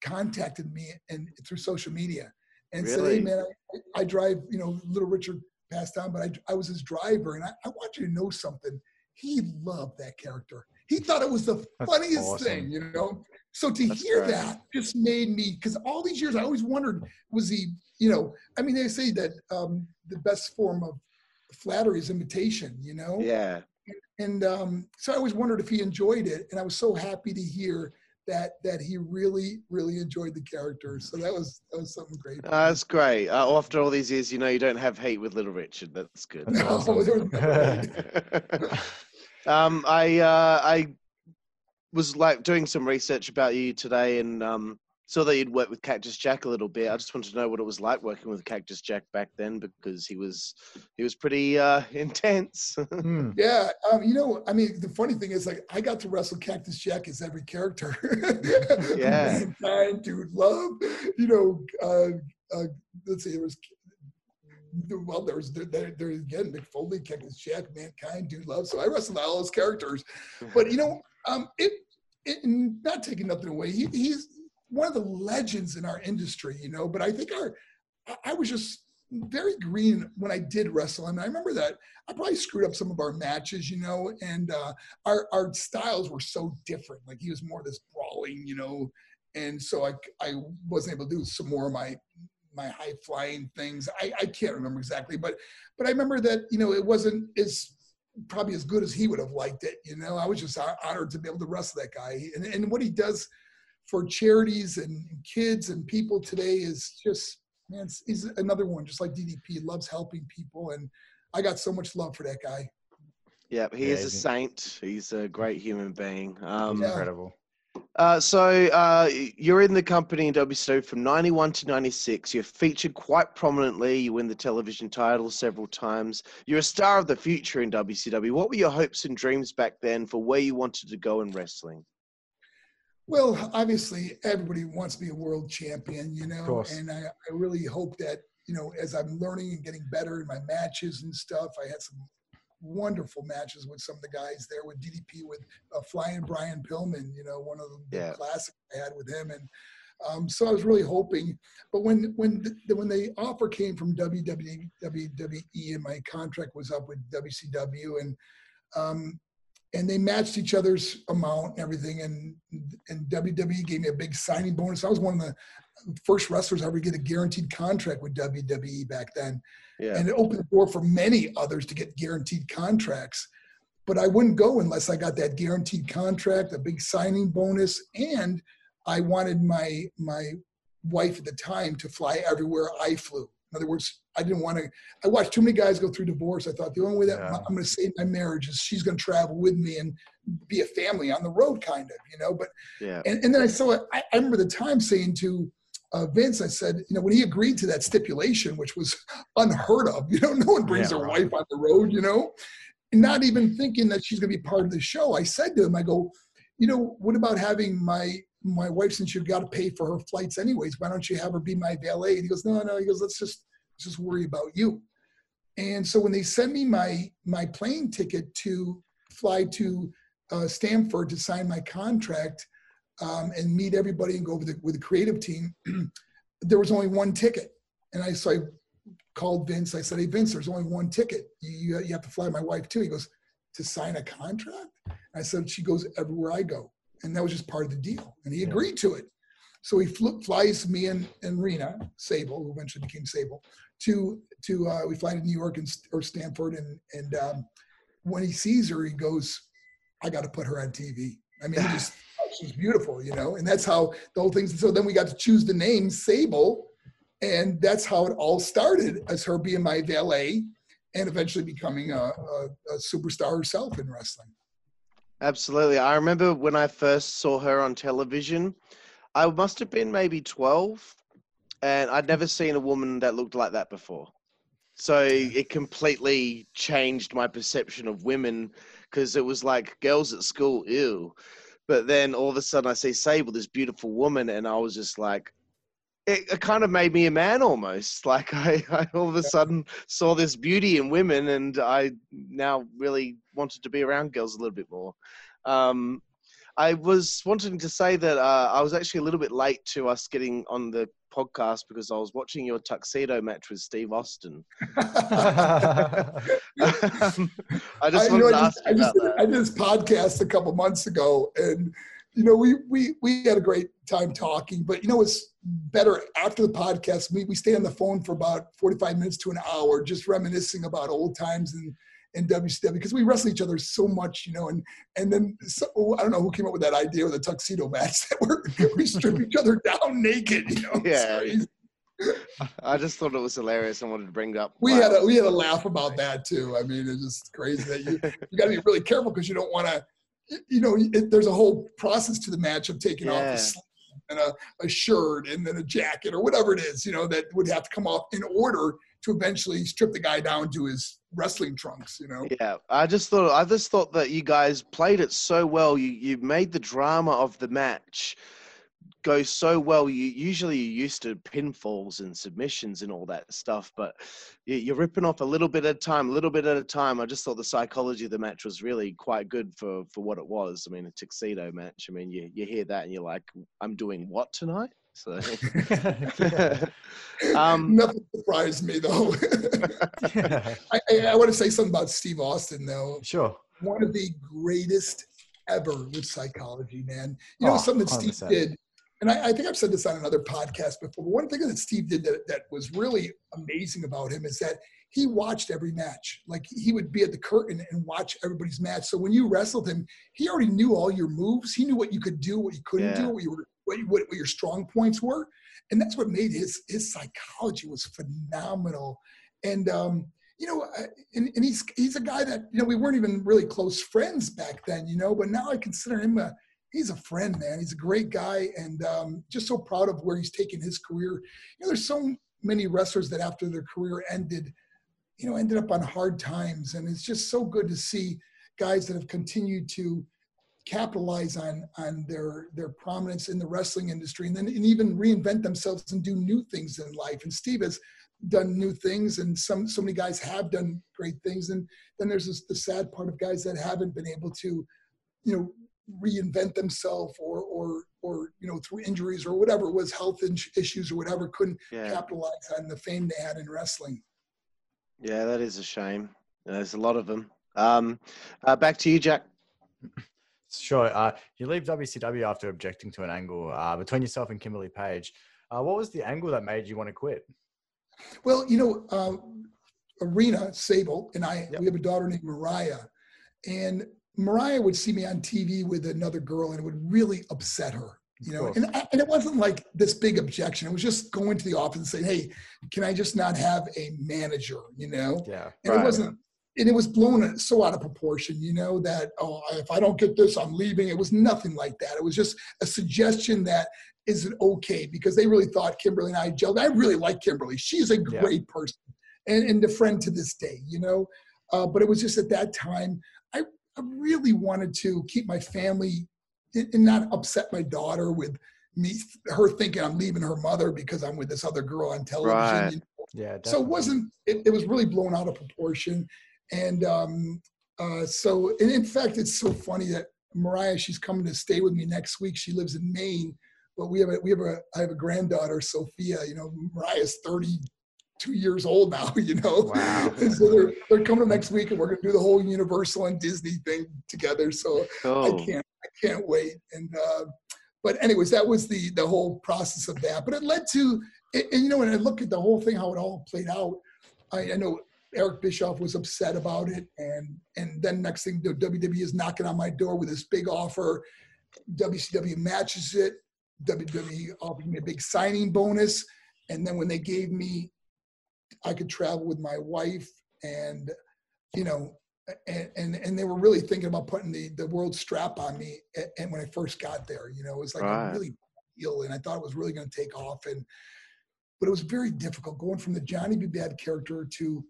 contacted me and through social media and said, "Hey man, I, I drive. You know, Little Richard passed on, but I, I was his driver, and I, I want you to know something. He loved that character. He thought it was the That's funniest awesome. thing, you know. So to That's hear great. that just made me because all these years I always wondered was he, you know, I mean they say that um, the best form of flattery is imitation, you know Yeah. and um, so I always wondered if he enjoyed it, and I was so happy to hear that that he really, really enjoyed the character. So that was that was something great. Uh, that's great. Uh, after all these years, you know you don't have hate with Little Richard. That's good. No, awesome. there was never um, I uh, I was like doing some research about you today and um, saw that you'd worked with Cactus Jack a little bit. I just wanted to know what it was like working with Cactus Jack back then because he was he was pretty uh, intense. Hmm. yeah, um, you know, I mean, the funny thing is, like, I got to wrestle Cactus Jack as every character. Yeah. mankind, dude, love. You know, uh, uh, let's see, there was. Well, there was there, there, there again, Mick Foley, Cactus Jack, Mankind, Dude Love. So I wrestled all those characters. but you know, um, it, it not taking nothing away. He, he's one of the legends in our industry, you know. But I think our, I- was just very green when I did wrestle. And I remember that I probably screwed up some of our matches, you know, and uh, our our styles were so different. Like he was more this brawling, you know, and so I I wasn't able to do some more of my my high flying things. I, I can't remember exactly, but but I remember that you know it wasn't as probably as good as he would have liked it. You know, I was just honored to be able to wrestle that guy, and and what he does for charities and kids and people today is just man. He's another one, just like DDP. Loves helping people, and I got so much love for that guy. yeah, he is a saint. He's a great human being. Um, Yeah. Incredible. Uh, so uh, you're in the company in WCW from 91 to 96. You're featured quite prominently. You win the television title several times. You're a star of the future in WCW. What were your hopes and dreams back then for where you wanted to go in wrestling? Well, obviously, everybody wants to be a world champion, you know, and I, I really hope that, you know, as I'm learning and getting better in my matches and stuff, I had some wonderful matches with some of the guys there with DDP, with uh, Flying Brian Pillman, you know, one of the Yeah. classics I had with him. And um, so I was really hoping, but when when the, when the offer came from WWE, WWE and my contract was up with WCW and um, and they matched each other's amount and everything. And and WWE gave me a big signing bonus. I was one of the first wrestlers ever get a guaranteed contract with WWE back then. Yeah. And it opened the door for many others to get guaranteed contracts. But I wouldn't go unless I got that guaranteed contract, a big signing bonus, and I wanted my my wife at the time to fly everywhere I flew. In other words, I didn't want to. I watched too many guys go through divorce. I thought the only way that Yeah. I'm going to save my marriage is she's going to travel with me and be a family on the road, kind of, you know. But Yeah. and, and then I saw it. I, I remember the time saying to uh, Vince, I said, you know, when he agreed to that stipulation, which was unheard of, you know, no one brings Yeah, their right. wife on the road, you know, and not even thinking that she's going to be part of the show. I said to him, I go, you know, what about having my my wife since you've got to pay for her flights anyways? Why don't you have her be my valet? And he goes, no, no. He goes, let's just let's just worry about you. And so when they sent me my my plane ticket to fly to uh, Stamford to sign my contract um, and meet everybody and go over the, with the creative team, there was only one ticket. And I so I called Vince. I said, "Hey Vince, there's only one ticket. You you have to fly my wife too." He goes, "To sign a contract?" I said, "She goes everywhere I go," and that was just part of the deal. And he agreed to it. So he fl- flies me and, and Rena Sable, who eventually became Sable, to to uh, we fly to New York and or Stamford, and and um, when he sees her, he goes, "I got to put her on TV." I mean, just she's beautiful, you know, and that's how the whole thing. So then we got to choose the name Sable, and that's how it all started as her being my valet, and eventually becoming a, a, a superstar herself in wrestling. Absolutely. I remember when I first saw her on television, I must have been maybe 12, and I'd never seen a woman that looked like that before. So it completely changed my perception of women because it was like girls at school, ew. But then all of a sudden I see Sable, this beautiful woman, and I was just like, it, it kind of made me a man almost. Like I, I all of a sudden saw this beauty in women, and I now really wanted to be around girls a little bit more. Um, I was wanting to say that uh, I was actually a little bit late to us getting on the podcast because I was watching your tuxedo match with Steve Austin. Um, I just I, you know, wanted I to just, ask I, you just about did, that. I did this podcast a couple months ago, and you know, we we we had a great time talking. But you know, it's better after the podcast. We we stay on the phone for about forty five minutes to an hour, just reminiscing about old times and in WCW because we wrestle each other so much, you know. And and then so, I don't know who came up with that idea with the tuxedo match that we're, we strip each other down naked, you know. Yeah. I just thought it was hilarious. I wanted to bring it up. we Wow. had a we had a laugh about that too. I mean, it's just crazy that you you got to be really careful because you don't want to. You know, it, there's a whole process to the match of taking off Yeah. the sleeve and a, a shirt and then a jacket or whatever it is. You know, that would have to come off in order to eventually strip the guy down to his wrestling trunks. You know, Yeah, I just thought I just thought that you guys played it so well. You you made the drama of the match go so well. You usually you're used to pinfalls and submissions and all that stuff, but you- you're ripping off a little bit at a time, a little bit at a time. I just thought the psychology of the match was really quite good for for what it was. I mean, a tuxedo match. I mean, you you hear that and you're like, I'm doing what tonight? So, um, nothing surprised me though. I, I, I want to say something about Steve Austin though. sure. one of the greatest ever with psychology, man. You know, Oh, something that Steve 100%. did, and I, I think I've said this on another podcast before, but one thing that Steve did that, that was really amazing about him is that he watched every match. Like he would be at the curtain and watch everybody's match. So when you wrestled him, he already knew all your moves. He knew what you could do, what you couldn't Yeah. do, what you were, what, you- what, what your strong points were, and that's what made his his psychology was phenomenal. And um, you know, and, and he's he's a guy that you know we weren't even really close friends back then, you know, but now I consider him a he's a friend, man. He's a great guy, and um, just so proud of where he's taken his career. You know, there's so many wrestlers that after their career ended, you know, ended up on hard times, and it's just so good to see guys that have continued to capitalize on on their their prominence in the wrestling industry and then and even reinvent themselves and do new things in life and steve has done new things and some so many guys have done great things and then there's this, the sad part of guys that haven't been able to you know reinvent themselves or or or you know through injuries or whatever it was health in- issues or whatever couldn't yeah, capitalize on the fame they had in wrestling yeah, that is a shame. There's a lot of them. Um, uh, back to you, Jack. Sure. Uh, you leave WCW after objecting to an angle uh, between yourself and Kimberly Page. Uh, what was the angle that made you want to quit? Well, you know, uh, Arena Sable and I, Yep. we have a daughter named Mariah, and Mariah would see me on TV with another girl, and it would really upset her. You know, and, I, and it wasn't like this big objection. It was just going to the office and saying, "Hey, can I just not have a manager?" You know, Yeah. and Right. it wasn't and it was blown so out of proportion you know that oh if i don't get this i'm leaving it was nothing like that it was just a suggestion that isn't okay because they really thought kimberly and i gelled i really like kimberly she's a Yeah. great person and, and a friend to this day you know uh, but it was just at that time I, I really wanted to keep my family and and not upset my daughter with me her thinking i'm leaving her mother because i'm with this other girl on television Right. you know? Yeah. so it wasn't it, it was really blown out of proportion and um uh so and in fact it's so funny that mariah she's coming to stay with me next week she lives in maine but we have a we have a i have a granddaughter sophia you know mariah's 32 years old now you know Wow. and so they're they're coming next week and we're going to do the whole universal and disney thing together so Cool. I can't I can't wait. And uh, but anyways, that was the the whole process of that. But it led to and, and, you know when I look at the whole thing how it all played out, I, I know Eric Bischoff was upset about it, and and then next thing WWE is knocking on my door with this big offer. WCW matches it. WWE offered me a big signing bonus, and then when they gave me, I could travel with my wife, and you know and, and and they were really thinking about putting the the world strap on me and, when I first got there, you know, it was like Right. a really deal, and I thought it was really going to take off, and but it was very difficult going from the Johnny B. Bad character to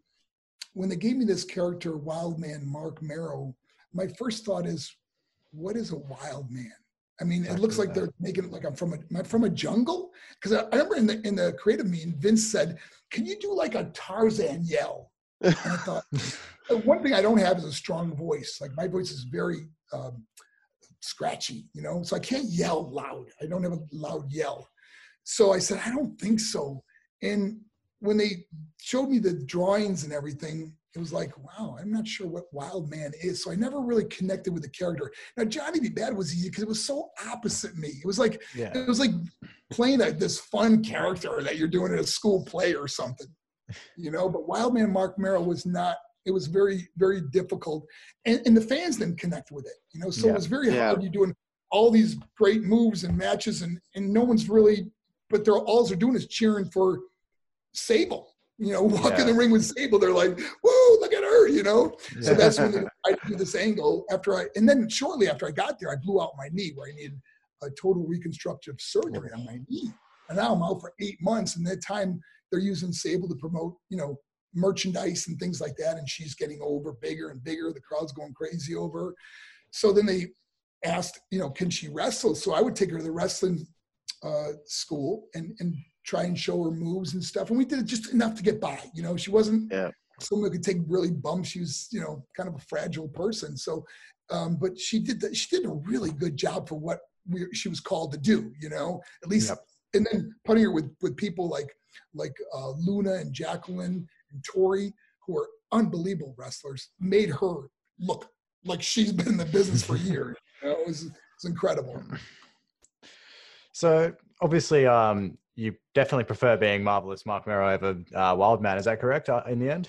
when they gave me this character, Wild Man Marc Mero. My first thought is, what is a wild man? I mean, it looks like they're making it like I'm from a am I from a jungle because I, I remember in the in the creative meeting, Vince said, "Can you do like a Tarzan yell?" And I thought, one thing I don't have is a strong voice. Like my voice is very um, scratchy, you know, so I can't yell loud. I don't have a loud yell. So I said, I don't think so. And when they showed me the drawings and everything, it was like, wow, I'm not sure what Wild Man is. So I never really connected with the character. Now Johnny B. Bad was easy because it was so opposite me. It was like Yeah. it was like playing a, this fun character that you're doing in a school play or something, you know. But Wildman Marc Mero was not. It was very, very difficult, and, and the fans didn't connect with it, you know. So Yeah. it was very Yeah. hard. You're doing all these great moves and matches, and and no one's really. But they're all they're doing is cheering for Sable. You know, walk in the ring with Sable. They're like, "Whoa, look at her!" You know. So that's when I do this angle after I, and then shortly after I got there, I blew out my knee where I needed a total reconstructive surgery on my knee. And now I'm out for eight months. And that time they're using Sable to promote, you know, merchandise and things like that. And she's getting over bigger and bigger. The crowd's going crazy over. So then they asked, you know, can she wrestle? So I would take her to the wrestling uh, school and, and try and show her moves and stuff. And we did it just enough to get by. You know, she wasn't Yeah. someone who could take really bumps. She was, you know, kind of a fragile person. So, um, but she did that. She did a really good job for what we, she was called to do. You know, at least. Yep. And then putting her with with people like like uh, Luna and Jacqueline and Tori, who are unbelievable wrestlers, made her look like she's been in the business for years. You know, it was, it's incredible. So obviously, um, you definitely prefer being marvelous Marc Mero over uh, Wildman. Is that correct? Uh, in the end,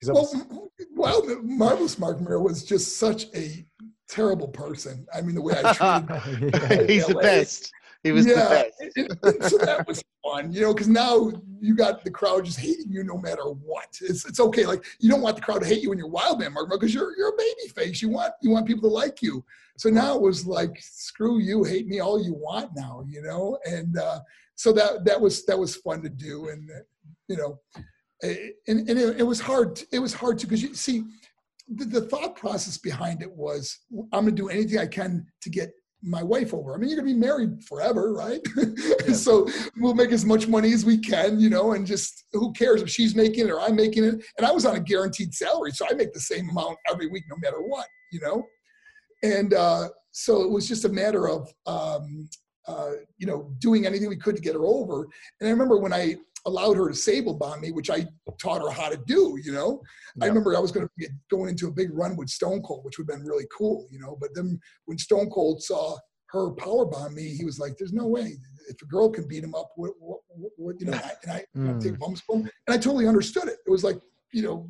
'Cause Well, obviously- m- well, marvelous Marc Mero was just such a terrible person. I mean, the way I treated Yeah. He's the best. He was the best. and- so that was fun, you know, because now you got the crowd just hating you no matter what. It's it's okay. Like you don't want the crowd to hate you when you're wild man, Mark, because you're you're a baby face. You want you want people to like you. So now it was like, screw you, hate me all you want now, you know. And uh, so that that was that was fun to do, and you know, and and it, it was hard. It was hard to because you see, the, the thought process behind it was, I'm going to do anything I can to get my wife over. I mean, you're going to be married forever, right? so we'll make as much money as we can, you know, and just who cares if she's making it or I'm making it. And I was on a guaranteed salary, so I make the same amount every week, no matter what, you know. And uh, so it was just a matter of, um, uh, you know, doing anything we could to get her over. And I remember when I allowed her to sable bomb me, which I taught her how to do, you know. I remember I was going to be going into a big run with Stone Cold, which would have been really cool, you know. But then when Stone Cold saw her power bomb me, he was like, "There's no way if a girl can beat him up, what, what, what you know?" I, and I, Mm. Take bumps from him, and I totally understood it. It was like, you know,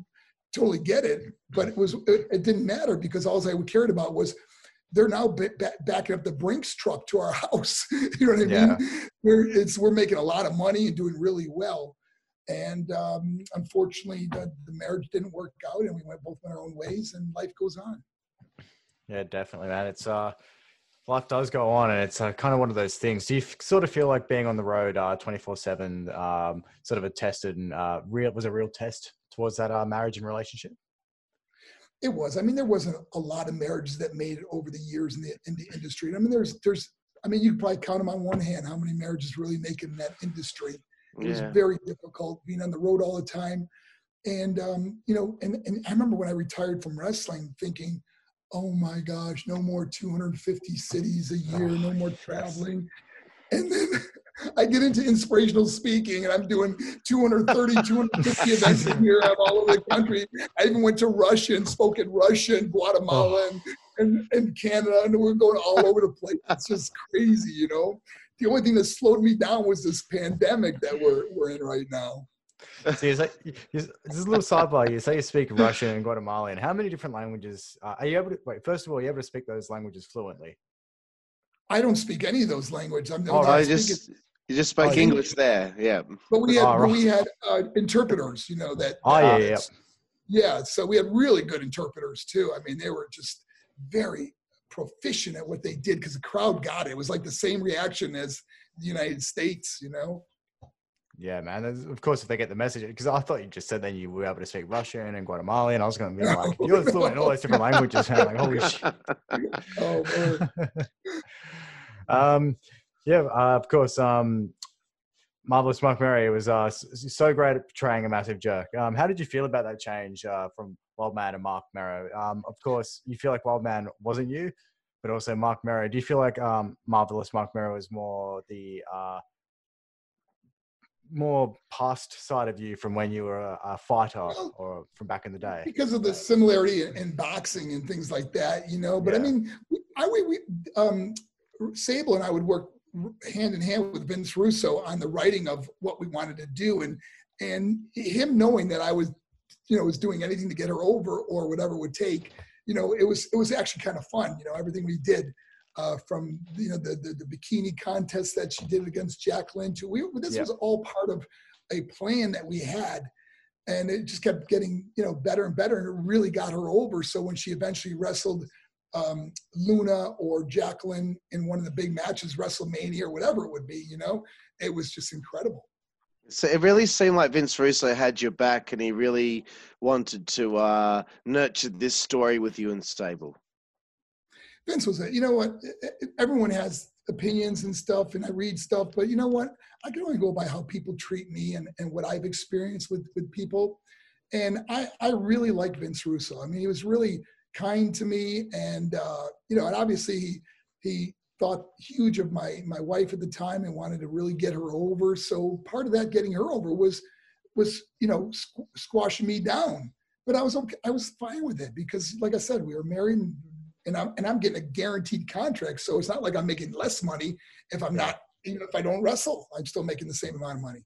totally get it, but it was it, it didn't matter because all I cared about was they're now ba- ba- backing up the Brinks truck to our house. you know what I Yeah. mean? We're it's we're making a lot of money and doing really well. And um, unfortunately, the, the marriage didn't work out, and we went both went our own ways, and life goes on. Yeah, definitely, man. It's uh, life does go on, and it's uh, kind of one of those things. Do you f- sort of feel like being on the road, uh, twenty four seven, um, sort of a tested and uh, real was a real test towards that uh, marriage and relationship? It was. I mean, there wasn't a lot of marriages that made it over the years in the in the industry. I mean, there's there's. I mean, you could probably count them on one hand how many marriages really make it in that industry. It was Yeah. very difficult being on the road all the time. And, um, you know, and, and I remember when I retired from wrestling thinking, oh my gosh, no more 250 cities a year, no more traveling. And then I get into inspirational speaking and I'm doing 230, 250 events a year. I'm all over the country. I even went to Russia and spoke in Russia and Guatemala and, and, and Canada, and we're going all over the place. It's just crazy, you know? The only thing that slowed me down was this pandemic that we're, we're in right now. So you say, you, this is a little sidebar. You say you speak Russian and Guatemalan. How many different languages uh, are you able to? Wait, first of all, are you able to speak those languages fluently? I don't speak any of those languages. I'm the Oh, only I just you just spoke Oh, you- English there. Yeah. But we had Oh, but right. we had uh, interpreters, you know that. Oh, yeah, yeah, yeah. So we had really good interpreters too. I mean, they were just very proficient at what they did because the crowd got it. It was like the same reaction as the United States, you know. Yeah, man. Of course, if they get the message, because I thought you just said then you were able to speak Russian and Guatemalan. I was going to be like, you're fluent in all those different languages. Man. Like, holy shit. Oh, um, yeah, uh, of course. Um, Marvelous Marc Mero was uh, so great at portraying a massive jerk. Um, how did you feel about that change uh, from Wildman to Marc Mero? Um, of course, you feel like Wildman wasn't you, but also Marc Mero. Do you feel like um, Marvelous Marc Mero was more the uh, more past side of you from when you were a, a fighter Well, or from back in the day? because of the similarity in, in boxing and things like that, you know. But I mean, I we, we um, Sable and I would work hand in hand with Vince Russo on the writing of what we wanted to do, and and him knowing that I was, you know, was doing anything to get her over or whatever it would take, you know, it was it was actually kind of fun, you know, everything we did. Uh, from you know the, the the bikini contest that she did against Jacqueline, we this Yeah. was all part of a plan that we had and it just kept getting you know better and better and it really got her over so when she eventually wrestled um, luna or jacqueline in one of the big matches wrestlemania or whatever it would be you know it was just incredible So it really seemed like Vince Russo had your back, and he really wanted to uh, nurture this story with you and Sable. Vince was a you know what? Everyone has opinions and stuff and i read stuff but you know what? I can only go by how people treat me and, and what i've experienced with with people. And i i really like vince russo. I mean he was really kind to me and uh you know and obviously he he thought huge of my my wife at the time and wanted to really get her over. So part of that getting her over was was you know squ- squashing me down. But i was okay i was fine with it because like i said we were married and I'm and I'm getting a guaranteed contract, so it's not like I'm making less money if I'm not even if I don't wrestle, I'm still making the same amount of money.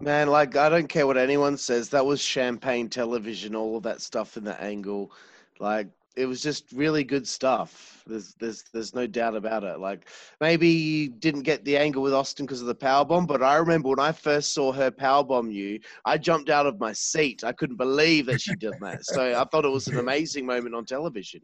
Man, like I don't care what anyone says. That was champagne television, all of that stuff in the angle. Like it was just really good stuff. There's there's there's no doubt about it. Like maybe you didn't get the angle with Austin because of the power bomb, but I remember when I first saw her power bomb you, I jumped out of my seat. I couldn't believe that she did that. So I thought it was an amazing moment on television.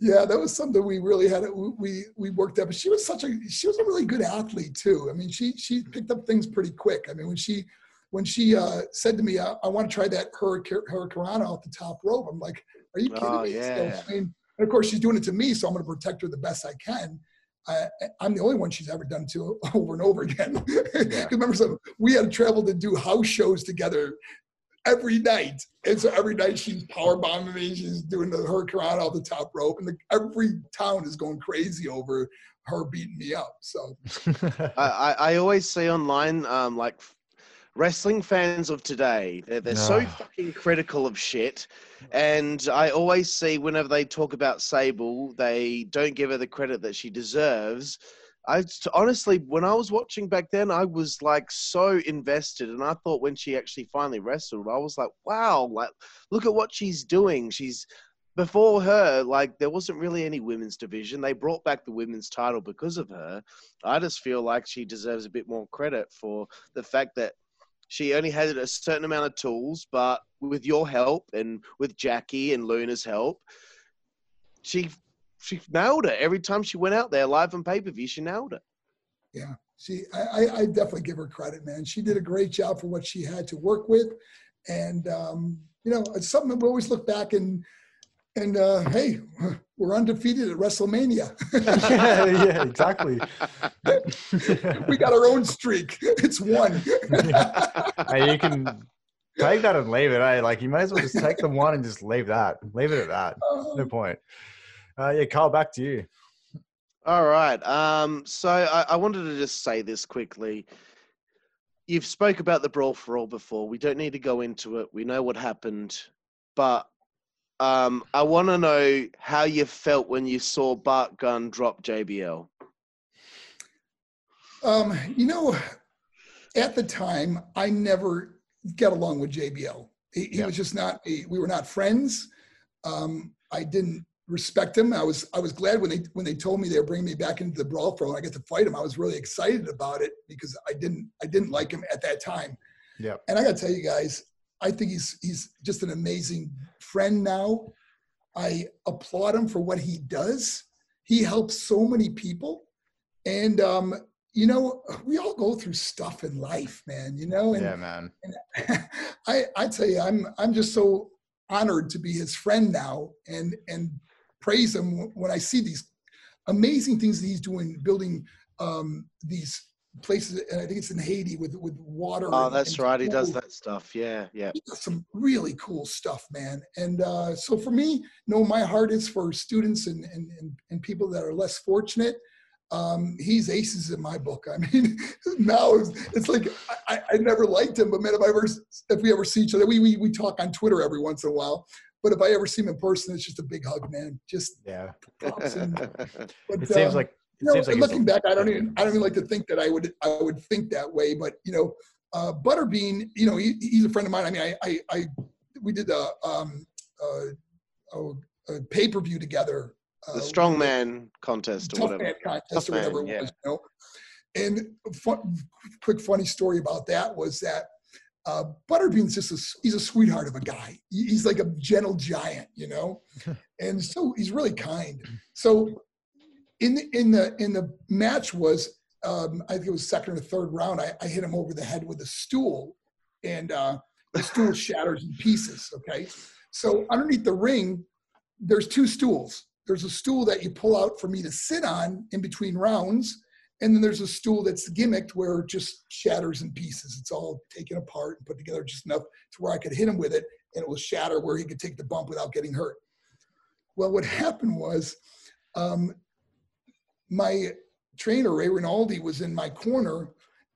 Yeah, that was something we really had. We we worked up. But she was such a she was a really good athlete too. I mean, she she picked up things pretty quick. I mean, when she when she uh, said to me, "I, I want to try that her her hurricane off the top rope," I'm like, "Are you kidding Oh, me?" yeah. So, I mean, and of course, she's doing it to me, so I'm going to protect her the best I can. I, I'm the only one she's ever done to over and over again. 'Cause remember, so we had to travel to do house shows together every night. And so every night she's power bombing me. She's doing the hurricane off the top rope, and the, every town is going crazy over her beating me up. So I, I, I always see online, um, like wrestling fans of today, they're, they're so fucking critical of shit. And I always see whenever they talk about Sable, they don't give her the credit that she deserves. I honestly, when I was watching back then, I was like so invested, and I thought when she actually finally wrestled, I was like, "Wow! Like, look at what she's doing. She's before her, like, there wasn't really any women's division. They brought back the women's title because of her. I just feel like she deserves a bit more credit for the fact that she only had a certain amount of tools, but with your help and with Jackie and Luna's help, she she nailed it every time she went out there live on pay per view. She nailed it. Yeah, she, I, I, I definitely give her credit, man. She did a great job for what she had to work with, and um, you know, it's something that we always look back and and uh, hey, we're undefeated at WrestleMania. yeah, yeah, exactly. we got our own streak. It's one. hey, you can take that and leave it. Eh? Like you might as well just take the one and just leave that. Leave it at that. No point. Uh, yeah, Carl, back to you. All right. Um, so I, I wanted to just say this quickly. You've spoke about the brawl for all before. We don't need to go into it. We know what happened, but um, I want to know how you felt when you saw Bart Gunn drop JBL. Um, you know, at the time, I never got along with JBL. He, he Yeah. was just not. He, we were not friends. Um, I didn't respect him. I was I was glad when they when they told me they were bringing me back into the brawl pro and I get to fight him. I was really excited about it because I didn't I didn't like him at that time. Yeah. And I got to tell you guys, I think he's he's just an amazing friend now. I applaud him for what he does. He helps so many people, and um, you know we all go through stuff in life, man. You know, and Yeah, man. I I tell you, I'm I'm just so honored to be his friend now, and and praise him when I see these amazing things that he's doing, building um, these places. And I think it's in Haiti with with water. Oh, and- that's and right. He does that stuff. Yeah, yeah. some really cool stuff, man. And uh, so for me, no, my heart is for students and and and, and people that are less fortunate. Um, he's aces in my book. I mean, now it's, it's like I, I- I never liked him, but man, if I ever if we ever see each other, we, we we talk on Twitter every once in a while. But if I ever see him in person, it's just a big hug, man. Just Yeah. props and. But, It seems um, like it you know, seems like looking back, I don't even I don't even like to think that I would I would think that way. But you know, uh, Butterbean, you know, he, he's a friend of mine. I mean, I I, I we did a um uh, a, a pay per view together. Uh, the strongman contest or tough whatever. man contest Tough or whatever man, it was. You know, and fun, quick funny story about that was that uh, Butterbean's just a he's a sweetheart of a guy. He's like a gentle giant, you know, and so he's really kind. So in the in the in the match was um, I think it was second or third round. I, I hit him over the head with a stool, and uh, the stool shatters in pieces. Okay, so underneath the ring, there's two stools. There's a stool that you pull out for me to sit on in between rounds, and then there's a stool that's gimmicked where it just shatters in pieces. It's all taken apart and put together just enough to where I could hit him with it, and it will shatter where he could take the bump without getting hurt. Well, what happened was um, my trainer Ray Rinaldi was in my corner,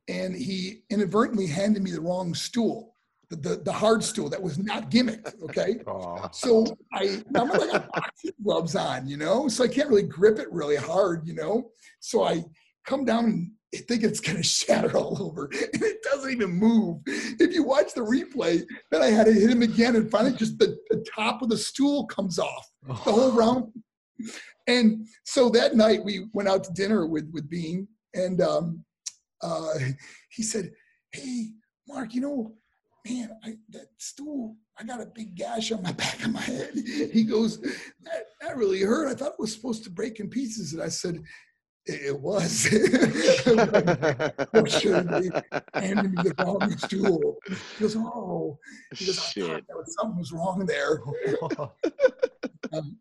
and he inadvertently handed me the wrong stool, the the, the hard stool that was not gimmicked. Okay, Oh, so I I'm like I got boxing gloves on, you know, so I can't really grip it really hard, you know. So I come down and I think it's gonna shatter all over, and it doesn't even move. If you watch the replay, then I had to hit him again, and finally just the, the top of the stool comes off the whole round. And so that night we went out to dinner with with Bean, and um, uh, he said, "Hey, Mark, you know, man, I, that stool, I got a big gash on my back of my head." He goes, "That that really hurt. I thought it was supposed to break in pieces." And I said, "It, it was." oh, sure, they handed me the wrong stool. He goes, "Oh," he goes, "I thought Shit. there was something was wrong there." Um,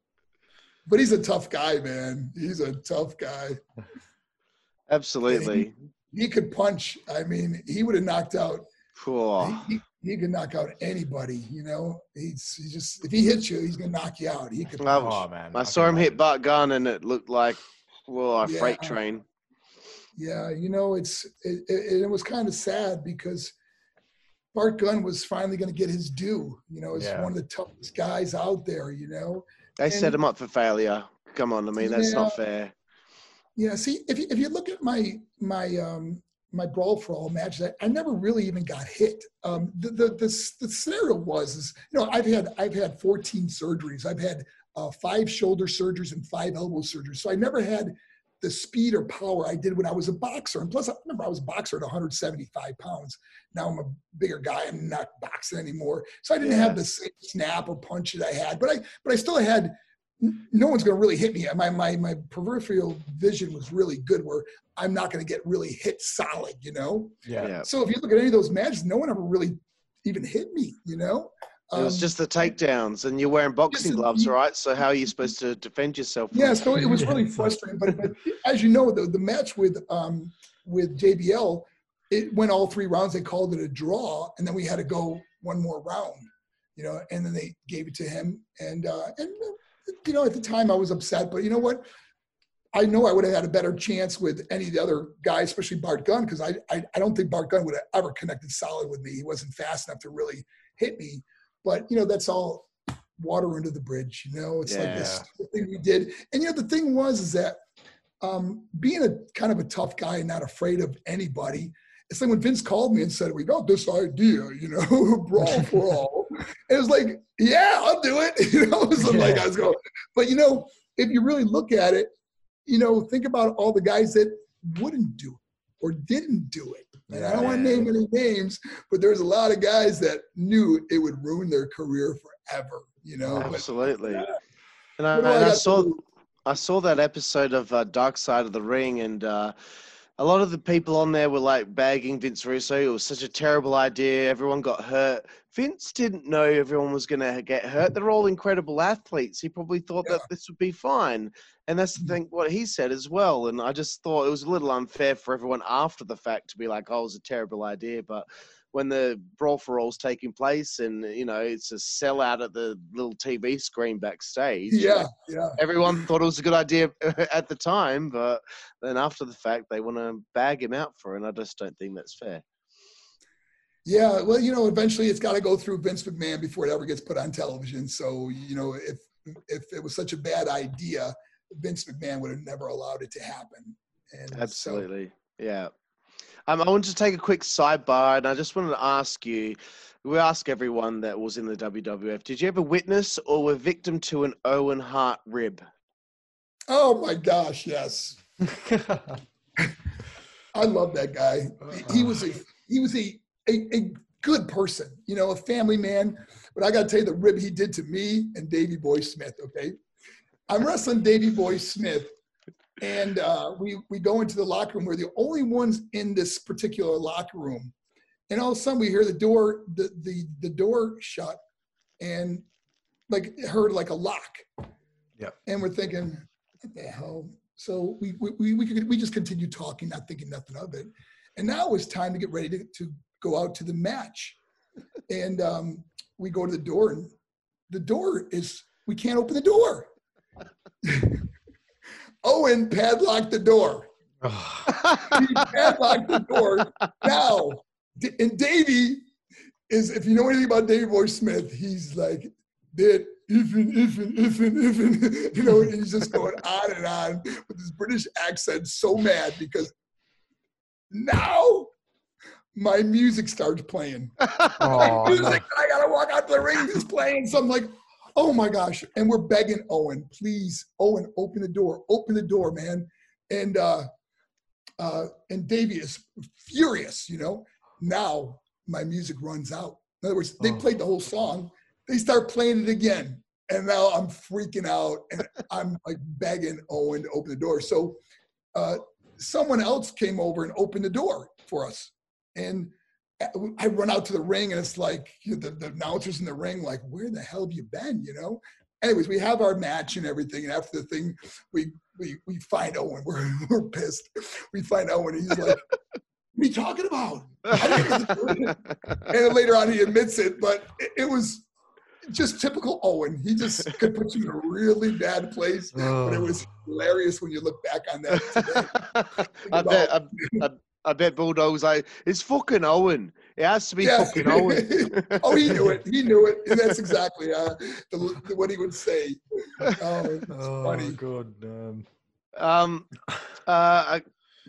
but he's a tough guy, man. He's a tough guy. Absolutely. He could punch. I mean, he would have knocked out. Cool. He, he could knock out anybody. You know, he's he just if he hits you, he's gonna knock you out. He could. Well, oh man. I can saw him hit imagine. Bart Gunn and it looked like, well, a freight train. Yeah, you know, it's it, it, it was kind of sad because Bart Gunn was finally going to get his due. You know, as Yeah. one of the toughest guys out there. You know, They set And- him up for failure. Come on, I mean that's not fair. Yeah, see, if you, if you look at my my um my brawl for all match I, I never really even got hit. Um, the, the the the scenario was is you know I've had I've had 14 surgeries. I've had uh, five shoulder surgeries and five elbow surgeries. So I never had the speed or power I did when I was a boxer. And plus, I remember I was a boxer at 175 pounds. Now I'm a bigger guy. I'm not boxing anymore. So I didn't Yeah. have the same snap or punch that I had. But I but I still had no one's going to really hit me. My, my, my peripheral vision was really good where I'm not going to get really hit solid, you know? Yeah. Yeah. So if you look at any of those matches, no one ever really even hit me, you know? It was Um, just the takedowns, and you're wearing boxing Yes, gloves, you- right? So how are you supposed to defend yourself? Yeah, so it was really frustrating. But, but as you know, the, the match with um, with JBL, it went all three rounds. They called it a draw, and then we had to go one more round, you know. And then they gave it to him, and uh, and uh, you know, at the time I was upset, but you know what? I know I would have had a better chance with any of the other guys, especially Bart Gunn, because I, I I don't think Bart Gunn would have ever connected solid with me. He wasn't fast enough to really hit me. But you know, that's all water under the bridge. You know, it's like this thing we did. And you know, the thing was is that um, being a kind of a tough guy and not afraid of anybody. It's like when Vince called me and said, "We got this idea, you know, brawl for all." it was like, "Yeah, I'll do it." You know, it was like I was going. But you know, if you really look at it, you know, think about all the guys that wouldn't do it or didn't do it. And I don't want to name any names, but there's a lot of guys that knew it would ruin their career forever. You know, But- Absolutely. And I, and I saw? I saw that episode of uh, Dark Side of the Ring, and uh, a lot of the people on there were like bagging Vince Russo. It was such a terrible idea. Everyone got hurt. Vince didn't know everyone was going to get hurt. They're all incredible athletes. He probably thought Yeah. that this would be fine. And that's the thing, what he said as well. And I just thought it was a little unfair for everyone after the fact to be like, oh, it was a terrible idea. But when the brawl for all's taking place and, you know, it's a sellout at the little TV screen backstage. yeah, yeah. everyone thought it was a good idea at the time, but then after the fact, they want to bag him out for it. And I just don't think that's fair. Yeah, well, you know, eventually it's got to go through Vince McMahon before it ever gets put on television. So, you know, if if it was such a bad idea, Vince McMahon would have never allowed it to happen. And so- Absolutely. Yeah. Um, I wanted to take a quick sidebar, and I just wanted to ask you. We ask everyone that was in the WWF. Did you ever witness or were victim to an Owen Hart rib? oh my gosh, yes, I love that guy. He was a he was a, a a good person, you know, a family man. But I got to tell you the rib he did to me and Davey Boy Smith. Okay, I'm wrestling Davey Boy Smith, and uh, we we go into the locker room. We're the only ones in this particular locker room, and all of a sudden we hear the door the the the door shut, and like heard like a lock. Yeah. And we're thinking, what the hell? So we we we we, could, we just continued talking, not thinking nothing of it. And now it was time to get ready to, to go out to the match. And um, we go to the door, and the door is we can't open the door. Owen padlocked the door. He padlocked the door. Now, and Davey is, if you know anything about Davey Boy Smith, he's like, that ifin, ifin, ifin, ifin. You know, and he's just going on and on with his British accent, so mad because now my music starts playing. Oh, music. I gotta walk out to the ring, he's playing. So I'm like, oh my gosh. And we're begging Owen, please, Owen, open the door, open the door, man. And uh uh and Davey is furious, you know. Now my music runs out. In other words, they Oh. played the whole song, they start playing it again. And now I'm freaking out and I'm like begging Owen to open the door. So uh someone else came over and opened the door for us. And I run out to the ring and it's like you know, the, the announcers in the ring, like, where the hell have you been? You know? Anyways, we have our match and everything. And after the thing, we we we find Owen. We're we're pissed. We find Owen. He's like, what are you talking about? I didn't get the- and then later on he admits it, but it, it was just typical Owen. He just could put you in a really bad place. But it oh. was hilarious when you look back on that today. I bet. I, I, I bet Bulldog's like, it's fucking Owen. It has to be Yeah. fucking Owen. oh, he knew it. He knew it. And that's exactly uh, the, the, what he would say. Oh, it's funny. good. Um, Um, uh,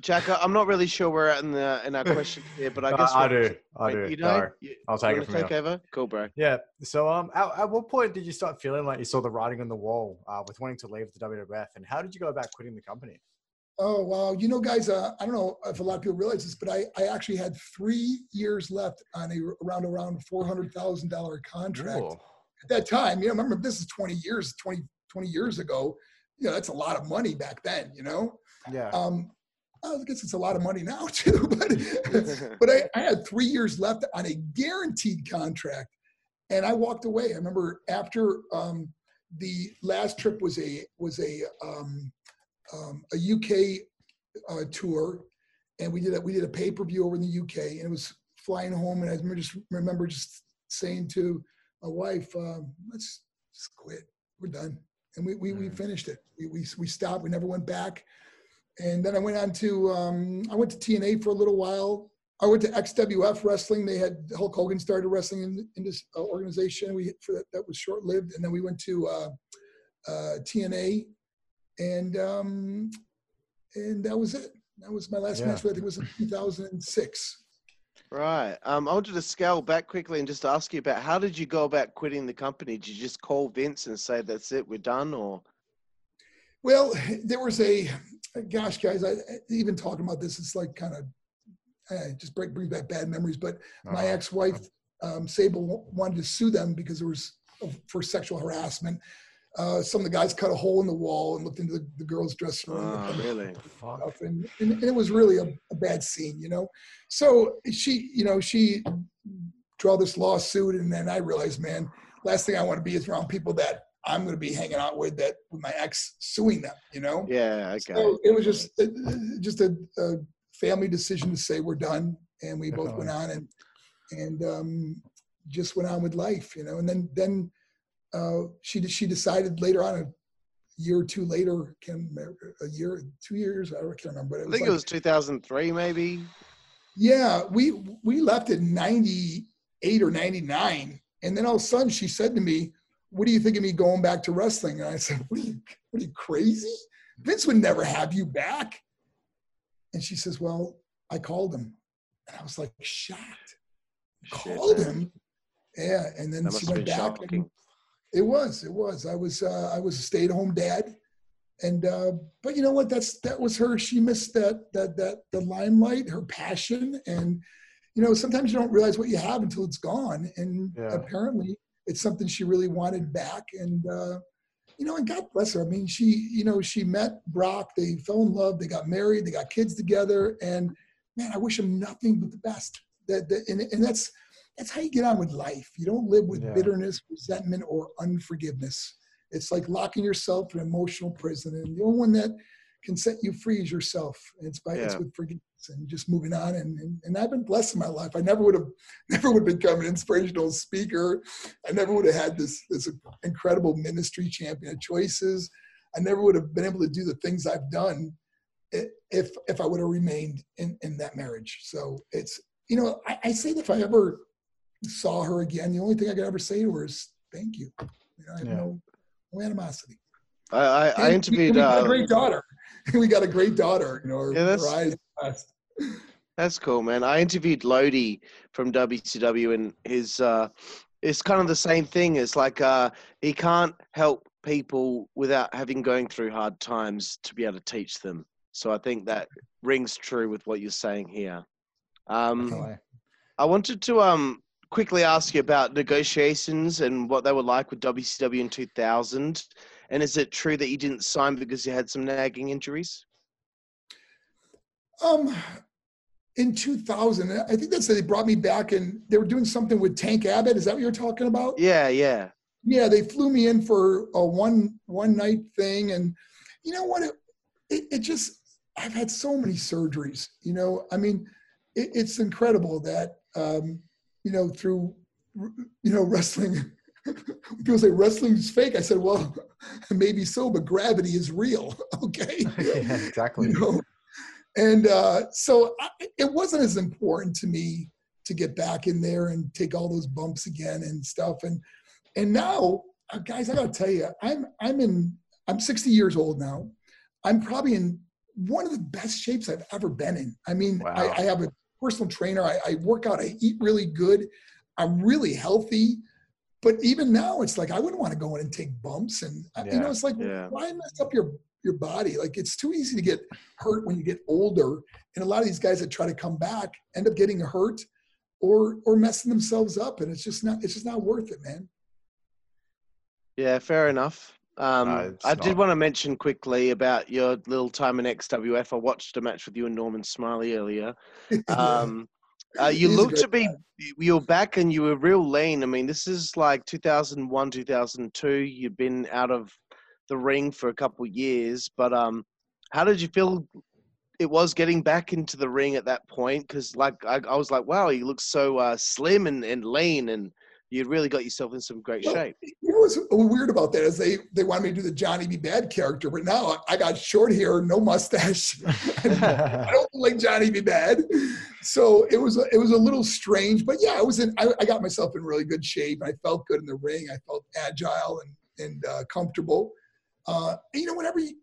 Jack, I- I'm not really sure where we're at in the in our question here, but I I, guess I we're- do. I do. You No. know, You- I'll you take it from take here. over. Cool, bro. Yeah. So, um, at, at what point did you start feeling like you saw the writing on the wall uh, with wanting to leave the WWF, and how did you go about quitting the company? Oh wow! You know, guys, uh, I don't know if a lot of people realize this, but I, I actually had three years left on a around around four hundred thousand dollar contract Ooh. at that time. You know, remember this is twenty years, 20, 20 years ago. You know, that's a lot of money back then. You know, Yeah. um, I guess it's a lot of money now too. But but I, I had three years left on a guaranteed contract, and I walked away. I remember after um, the last trip was a was a um, um, a UK uh, tour, and we did a, we did a pay per view over in the UK, and it was flying home. And I remember just remember just saying to my wife, um, "Let's just quit. We're done." And we we, we Mm. finished it. We, we we stopped. We never went back. And then I went on to um, I went to TNA for a little while. I went to XWF Wrestling. They had Hulk Hogan started wrestling in, in this uh, organization. We for that, that was short lived, and then we went to uh, uh, TNA, and um, and that was it. That was my last Yeah. match. I think it was in 2006. Right. Um, I wanted to scale back quickly and just ask you about how did you go about quitting the company? Did you just call Vince and say that's it, we're done, or Well, there was a, gosh, guys, I even talking about this, it's like kind of, eh, just break, brings back bad memories. But my Uh-huh. ex-wife, um, Sable, wanted to sue them because there was for sexual harassment. Uh, some of the guys cut a hole in the wall and looked into the, the girls' dressing room. oh, really? Fuck. and, and, and it was really a, a bad scene, you know. So she, you know, she draw this lawsuit, and then I realized, man, last thing I want to be is around people that I'm going to be hanging out with that with my ex suing them, you know. Yeah. Okay. So it was just uh, just a, a family decision to say we're done, and we both went on and and um, just went on with life, you know. And then then uh, she she decided later on a year or two later, can a year two years I can't remember. I think like, it was 2003, maybe. yeah, we we left in '98 or '99, and then all of a sudden she said to me, "What do you think of me going back to wrestling?" And I said, "What are you, what are you crazy? Vince would never have you back." And she says, "Well, I called him," and I was like shocked. Shit, called man. him, yeah, and then she went back. And it was, it was. I was, uh, I was a stay-at-home dad, and uh, but you know what? That's that was her. She missed that that that the limelight, her passion, and you know sometimes you don't realize what you have until it's gone. And Yeah. apparently, it's something she really wanted back. And uh, you know, and God bless her. I mean, she you know she met Brock. They fell in love. They got married. They got kids together. And man, I wish them nothing but the best. That, that and, and that's that's how you get on with life. You don't live with Yeah. bitterness, resentment, or unforgiveness. It's like locking yourself in an emotional prison, and the only one that can set you free is yourself. And it's by it's with forgiveness and just moving on. And, and and I've been blessed in my life. I never would have never would have become an inspirational speaker. I never would have had this this incredible ministry champion of choices. I never would have been able to do the things I've done if if I would have remained in in that marriage. So it's you know I, I say that if I ever saw her again, the only thing I could ever say to her is thank you. You know, I have Yeah. no, no animosity. I, I, I And we- interviewed. We, got a Uh, great daughter. we got a great daughter. You know, her, Yeah, that's- her eyes blessed. That's cool, man. I interviewed Lodi from WCW, and his uh, it's kind of the same thing. It's like uh, he can't help people without having going through hard times to be able to teach them. So I think that rings true with what you're saying here. Um, I wanted to um, quickly ask you about negotiations and what they were like with WCW in 2000. And is it true that you didn't sign because you had some nagging injuries? Um, in 2000, I think that's they brought me back and they were doing something with Tank Abbott. Is that what you're talking about? Yeah, yeah. Yeah, they flew me in for a one one night thing, and you know what? It, it, it just I've had so many surgeries. You know, I mean, it, it's incredible that um, you know through you know wrestling. People say wrestling's fake. I said, well, maybe so, but gravity is real. Okay. yeah, exactly. you know? And uh, so I, it wasn't as important to me to get back in there and take all those bumps again and stuff. And and now, uh, guys, I gotta tell you, I'm I'm in I'm 60 years old now. I'm probably in one of the best shapes I've ever been in. I mean, Wow. I, I have a personal trainer. I, I work out. I eat really good. I'm really healthy. But even now, it's like I wouldn't want to go in and take bumps. And uh, you know, it's like Yeah. why mess up your your body? Like it's too easy to get hurt when you get older. And a lot of these guys that try to come back end up getting hurt or or messing themselves up. And it's just not it's just not worth it, man. Yeah, fair enough. Um, No, I did want to mention quickly about your little time in XWF. I watched a match with you and Norman Smiley earlier. Um, uh, you look to be you were back and you were real lean. I mean, this is like 2001, 2002. You've been out of the ring for a couple years, but um, how did you feel? It was getting back into the ring at that point because, like, I, I was like, wow, you look so uh, slim and, and lean, and you really got yourself in some great Well, shape. You know what's weird about that is they they wanted me to do the Johnny B. Badd character, but now I got short hair, no mustache. I don't like Johnny B. Badd, so it was a, it was a little strange. But yeah, I was in. I, I got myself in really good shape. I felt good in the ring. I felt agile and and uh, comfortable. Uh, and, you know, whenever you,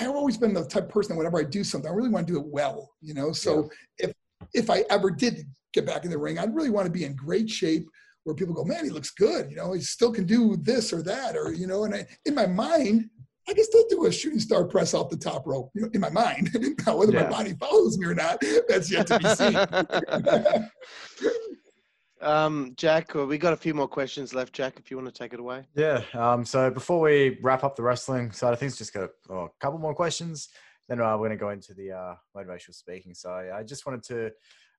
I've always been the type of person that whenever I do something, I really want to do it well. You know, so if if I ever did get back in the ring, I'd really want to be in great shape where people go, man, he looks good. You know, he still can do this or that, or you know. And I, in my mind, I can still do a shooting star press off the top rope. You know, in my mind. now, whether Yeah. my body follows me or not, that's yet to be seen. um, Jack, well, we got a few more questions left. Jack, if you want to take it away. Yeah. Um, so before we wrap up the wrestling side of things, just got a, oh, a couple more questions. Then uh, we're going to go into the uh, motivational speaking. So I just wanted to.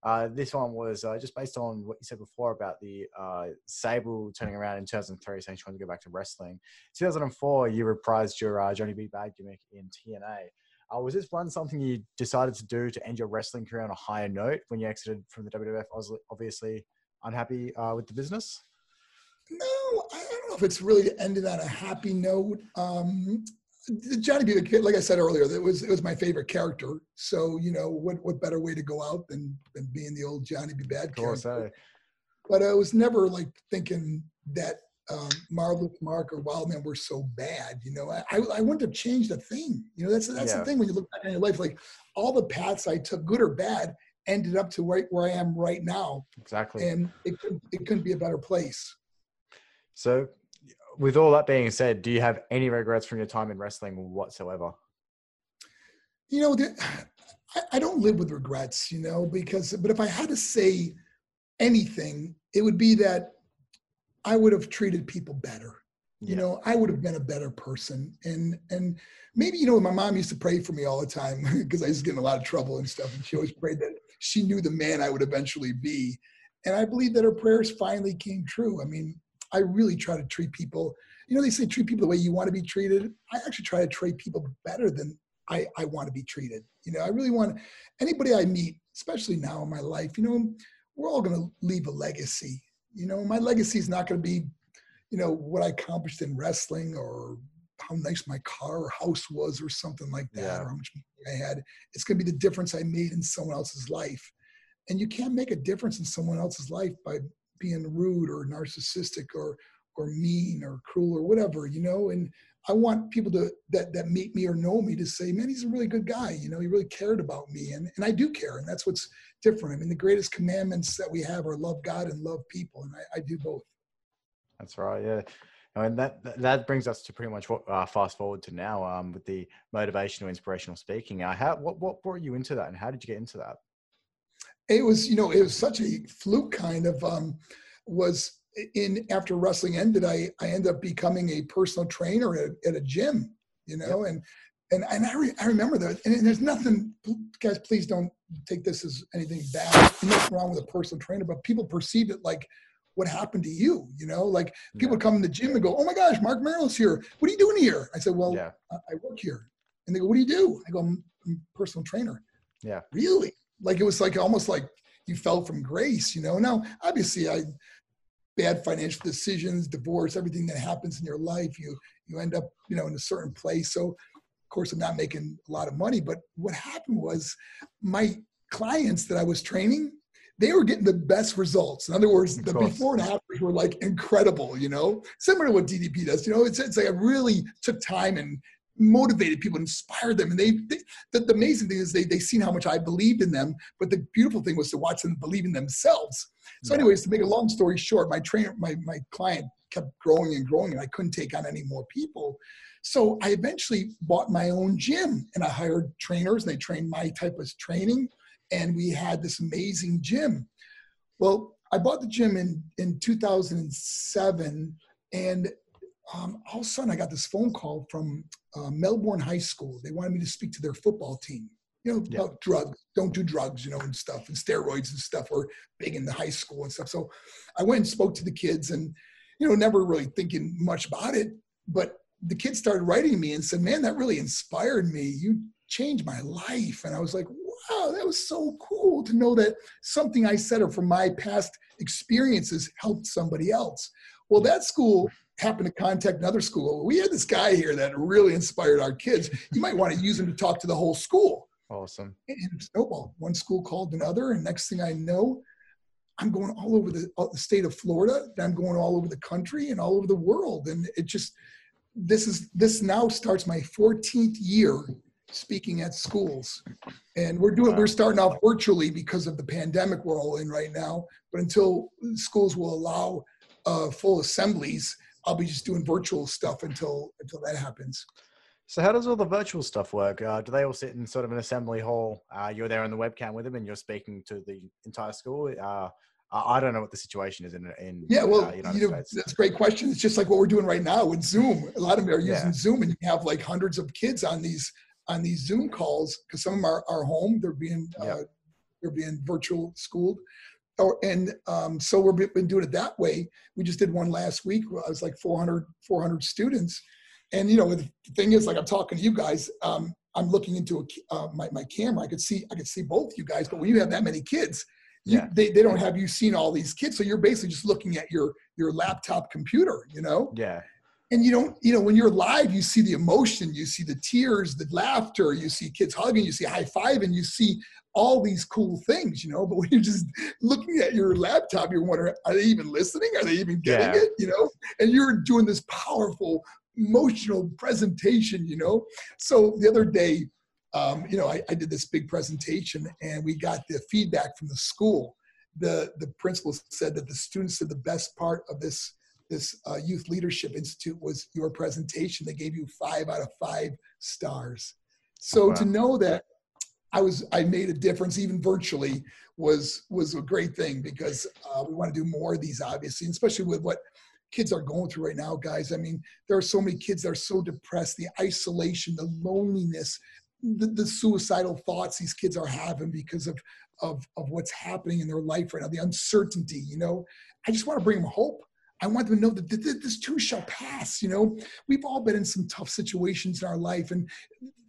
Uh, this one was uh, just based on what you said before about the uh, Sable turning around in 2003, saying she wanted to go back to wrestling. 2004, you reprised your uh, Johnny B. Badd gimmick in TNA. Uh, was this one something you decided to do to end your wrestling career on a higher note when you exited from the WWF? Obviously unhappy with the business. No, I don't know if it's really ended on a happy note. Um, Johnny B. Kid, like I said earlier, it was it was my favorite character. So you know, what what better way to go out than than being the old Johnny B. Badd Of course, character? But I was never like thinking that um, Marvelous Marc or Wildman were so bad. You know, I, I I wouldn't have changed a thing. You know, that's that's Yeah. the thing when you look back on your life, like all the paths I took, good or bad, ended up to right where I am right now, exactly. and it couldn't, it couldn't be a better place. So, with all that being said, do you have any regrets from your time in wrestling whatsoever? you know, I, I don't live with regrets, you know, because, but if I had to say anything, it would be that I would have treated people better. You Yeah. know, I would have been a better person. And, and maybe, you know, my mom used to pray for me all the time because I was getting a lot of trouble and stuff. And she always prayed that she knew the man I would eventually be. And I believe that her prayers finally came true. I mean, I really try to treat people, you know, they say treat people the way you want to be treated. I actually try to treat people better than I, I want to be treated. You know, I really want anybody I meet, especially now in my life, you know, we're all going to leave a legacy. You know, my legacy is not going to be, you know, what I accomplished in wrestling or how nice my car or house was or something like that Yeah. or how much money I had. It's going to be the difference I made in someone else's life. And you can't make a difference in someone else's life by being rude or narcissistic or or mean or cruel or whatever, you know. And I want people to that that meet me or know me to say, man, he's a really good guy. You know, he really cared about me, and and I do care, and that's what's different. I mean, the greatest commandments that we have are love God and love people, and I, I do both. That's right. Yeah. And that that- brings us to pretty much what uh, fast forward to now um, with the motivational, inspirational speaking. Uh, how what what brought you into that, and how did you get into that? It was you know it was such a fluke kind of um was in after wrestling ended i i ended up becoming a personal trainer at, at a gym you know and and and I, re, I remember that and there's nothing guys please don't take this as anything bad nothing wrong with a personal trainer but people perceive it like what happened to you you know like people Yeah. come in the gym and go oh my gosh Marc Mero's here. What are you doing here? I said well Yeah. I, I work here. And they go what do you do? I go i'm, I'm a personal trainer. Yeah. really like it was like almost like you fell from grace you know now obviously i bad financial decisions divorce everything that happens in your life you you end up you know in a certain place so of course i'm not making a lot of money but what happened was my clients that i was training they were getting the best results. In other words, the before and afters were like incredible, you know, similar to what DDP does. You know, it's, it's like I really took time and motivated people, inspired them. And they, they the, the amazing thing is they, they seen how much I believed in them. But the beautiful thing was to watch them believe in themselves. So anyways, to make a long story short, my trainer, my, my client kept growing and growing and I couldn't take on any more people. So I eventually bought my own gym and I hired trainers and they trained my type of training. And we had this amazing gym. Well, I bought the gym in, in 2007 and um, all of a sudden I got this phone call from uh, Melbourne High School. They wanted me to speak to their football team, you know, Yeah. about drugs, don't do drugs, you know, and stuff, and steroids and stuff were big in the high school and stuff. So I went and spoke to the kids and, you know, never really thinking much about it. But the kids started writing me and said, man, that really inspired me. You changed my life. And I was like, wow, that was so cool to know that something I said or from my past experiences helped somebody else. Well, that school happened to contact another school. We had this guy here that really inspired our kids. You might want to use him to talk to the whole school. Awesome. And it snowballed. One school called another, and next thing I know, I'm going all over the, all the state of Florida. I'm going all over the country and all over the world. And it just, this is this now starts my 14th year speaking at schools, and we're doing we're starting off virtually because of the pandemic we're all in right now. But until schools will allow uh, full assemblies, I'll be just doing virtual stuff until until that happens. So how does all the virtual stuff work? Uh, do they all sit in sort of an assembly hall? Uh, you're there on the webcam with them, and you're speaking to the entire school. Uh, I don't know what the situation is in in Yeah, well, uh, United you know, States. that's a great question. It's just like what we're doing right now with Zoom. A lot of them are using Yeah. Zoom, and you have like hundreds of kids on these on these Zoom calls because some of them are, are home. They're being uh, they're being virtual schooled. Or, and um, so we've been doing it that way. We just did one last week. where I was like 400, 400 students. And, you know, the thing is, like I'm talking to you guys, um, I'm looking into a, uh, my, my camera. I could see, I could see both you guys, but when you have that many kids, you, Yeah. they, they don't have you seen all these kids. So you're basically just looking at your, your laptop computer, you know? yeah, and you don't you know when you're live you see the emotion you see the tears the laughter you see kids hugging you see high five and you see all these cool things you know but when you're just looking at your laptop you're wondering are they even listening? Are they even getting Yeah. it you know? And you're doing this powerful emotional presentation you know? So the other day um, you know I, I did this big presentation and we got the feedback from the school. The the principal said that the students said the best part of this this uh, youth leadership institute was your presentation they gave you five out of five stars. So to Wow. know that i was i made a difference. Even virtually was was a great thing because uh, we want to do more of these obviously especially with what kids are going through right now guys. I mean there are so many kids that are so depressed the isolation the loneliness the, the suicidal thoughts these kids are having because of, of of what's happening in their life right now the uncertainty you know? I just want to bring them hope I want them to know that th- th- this too shall pass. You know, we've all been in some tough situations in our life, and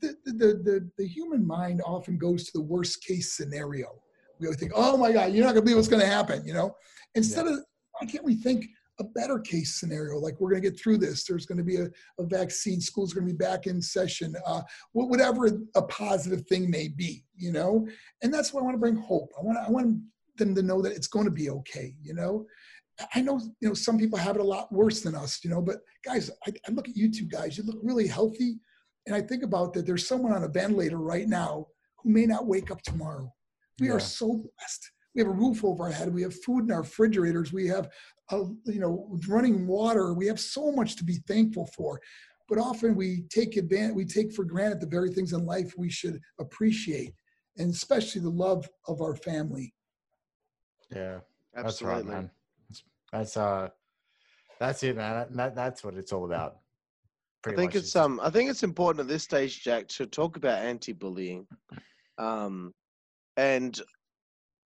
the the the, the human mind often goes to the worst case scenario. We always think, "Oh my God, you're not gonna believe what's gonna happen," you know. Instead of, why can't we think a better case scenario? Like we're gonna get through this. There's gonna be a, a vaccine. School's gonna be back in session. Uh, whatever a positive thing may be, you know. And that's why I want to bring hope. I want I want them to know that it's going to be okay. You know. I know, you know, some people have it a lot worse than us, you know, but guys, I, I look at you two guys, you look really healthy. And I think about that there's someone on a ventilator right now who may not wake up tomorrow. We Yeah. are so blessed. We have a roof over our head. We have food in our refrigerators. We have, uh, you know, running water. We have so much to be thankful for. But often we take advantage, we take for granted the very things in life we should appreciate, and especially the love of our family. yeah. That's Absolutely. right, man. That's, uh, that's it, man. That, that that's what it's all about. I think much it's um I think it's important at this stage, Jack, to talk about anti-bullying. Um, and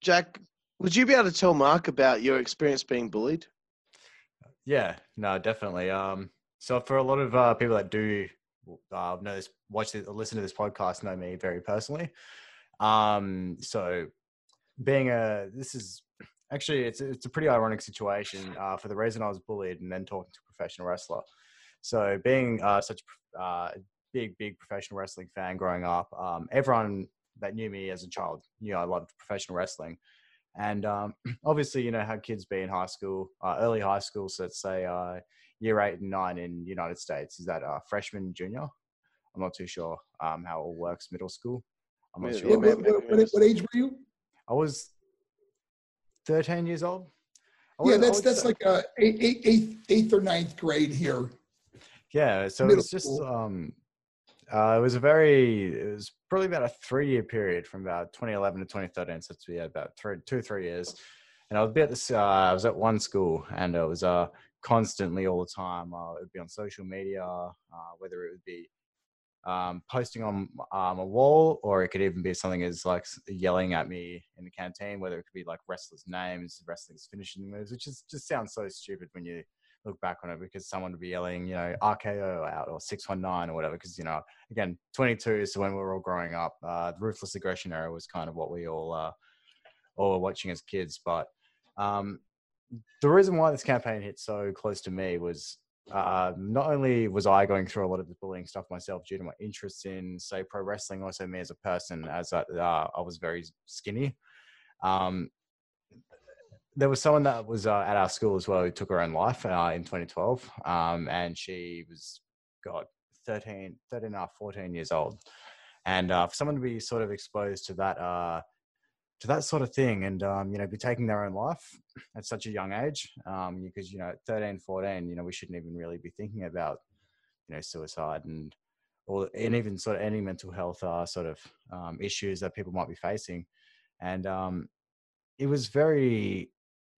Jack, would you be able to tell Mark about your experience being bullied? Yeah, no, definitely. Um, so for a lot of uh, people that do uh, know this, watch this, or listen to this podcast, know me very personally. Um, so being a, this is actually it's it's a pretty ironic situation. Uh, for the reason I was bullied and then talking to a professional wrestler. So being uh, such a uh, big big professional wrestling fan growing up, um, everyone that knew me as a child knew I loved professional wrestling. And um, obviously, you know how kids be in high school, uh, early high school. So let's say uh, year eight and nine in United States. Is that uh, freshman, junior? I'm not too sure um, how it all works. Middle school. I'm not Yeah, sure. yeah, What, what, what, what age were you? I was 13 years old. Yeah, that's that's like uh, eight, eight, eighth, eighth or ninth grade here. Yeah, so Middle it's just school. um, uh, it was a very it was probably about a three year period from about 2011 to 2013. So it's yeah, about three, two three years. And I was at this. Uh, I was at one school, and it was uh constantly all the time. Uh, it would be on social media, uh, whether it would be um, posting on um, a wall, or it could even be something as like yelling at me in the canteen. Whether it could be like wrestlers' names, wrestlers' finishing moves, which is just sounds so stupid when you look back on it because someone would be yelling, you know, RKO out or 619 or whatever. Because, you know, again, 22 is when we were all growing up. Uh, the ruthless aggression era was kind of what we all, uh, all were watching as kids. But um, the reason why this campaign hit so close to me was uh, not only was I going through a lot of the bullying stuff myself due to my interest in, say, pro wrestling, also me as a person, as I, uh, I was very skinny. Um, there was someone that was uh, at our school as well who took her own life uh, in 2012 um, and she was god 13 13 and a half 14 years old and uh, for someone to be sort of exposed to that uh, to that sort of thing and um, you know be taking their own life at such a young age um, because you know at 13 14 you know we shouldn't even really be thinking about you know suicide and or and even sort of any mental health uh, sort of um, issues that people might be facing and um, it was very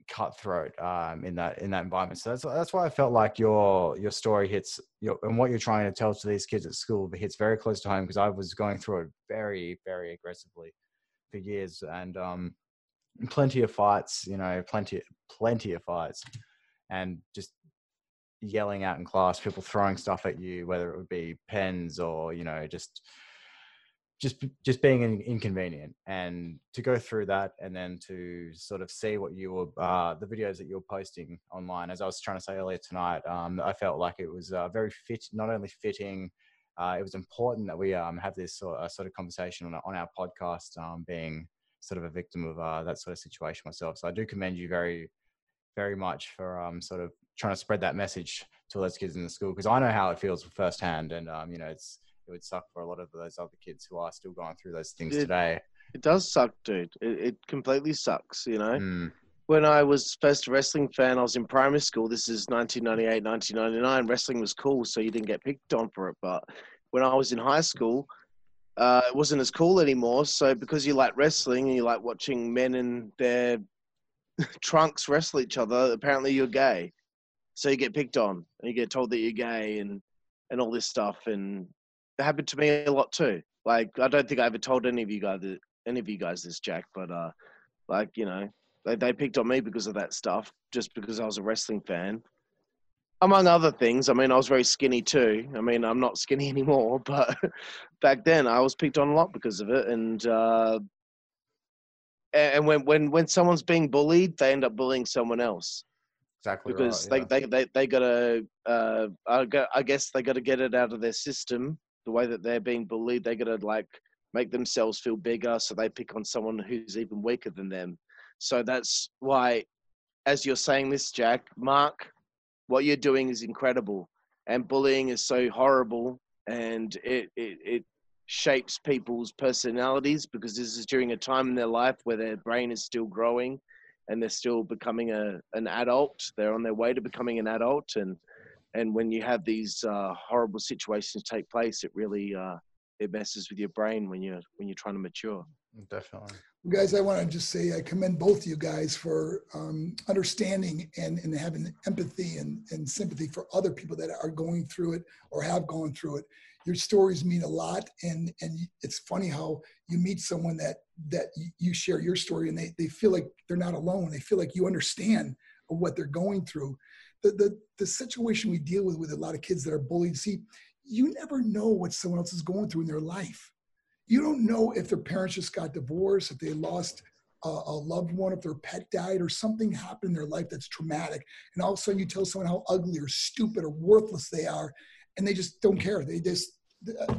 cutthroat um, in that in that environment. So that's that's why I felt like your your story hits your and what you're trying to tell to these kids at school hits very close to home because I was going through it very very aggressively for years and um, plenty of fights, you know, plenty plenty of fights, and just yelling out in class, people throwing stuff at you, whether it would be pens or you know just just just being in, inconvenient. And to go through that and then to sort of see what you were uh, the videos that you were posting online as i was trying to say earlier tonight um, i felt like it was uh, very fit not only fitting uh, it was important that we um, have this sort of, sort of conversation on, on our podcast um, being sort of a victim of uh, that sort of situation myself so i do commend you very very much for um, sort of trying to spread that message to all those kids in the school because i know how it feels firsthand and um, you know it's it would suck for a lot of those other kids who are still going through those things It- today. It does suck, dude. It, it completely sucks, you know? Mm, When I was first a wrestling fan, I was in primary school. This is 1998, 1999. Wrestling was cool, so you didn't get picked on for it. But when I was in high school, uh, it wasn't as cool anymore. So because you like wrestling and you like watching men in their trunks wrestle each other, apparently you're gay. So you get picked on and you get told that you're gay and, and all this stuff. And it happened to me a lot too. Like I don't think I ever told any of you guys any of you guys this, Jack, but uh, like you know, they they picked on me because of that stuff, just because I was a wrestling fan. Among other things, I mean, I was very skinny too. I mean, I'm not skinny anymore, but back then I was picked on a lot because of it. And uh, and when when when someone's being bullied, they end up bullying someone else exactly because right, yeah. they, they they they gotta uh I guess they gotta get it out of their system the way that they're being bullied they gotta like make themselves feel bigger so they pick on someone who's even weaker than them so that's why as you're saying this jack mark what you're doing is incredible and bullying is so horrible and it it, it shapes people's personalities because this is during a time in their life where their brain is still growing and they're still becoming a an adult. They're on their way to becoming an adult, and and when you have these uh, horrible situations take place, it really uh, it messes with your brain when you're when you're trying to mature. definitely. Guys, I want to just say I commend both you guys for um, understanding and, and having empathy and, and sympathy for other people that are going through it or have gone through it. Your stories mean a lot, and and it's funny how you meet someone that that you- you share your story, and they they feel like they're not alone. They feel like you understand what they're going through. The the the situation we deal with with a lot of kids that are bullied. See, you never know what someone else is going through in their life you don't know if their parents just got divorced, if they lost a, a loved one, if their pet died, or something happened in their life that's traumatic. And all of a sudden, you tell someone how ugly or stupid or worthless they are, and they just don't care. They just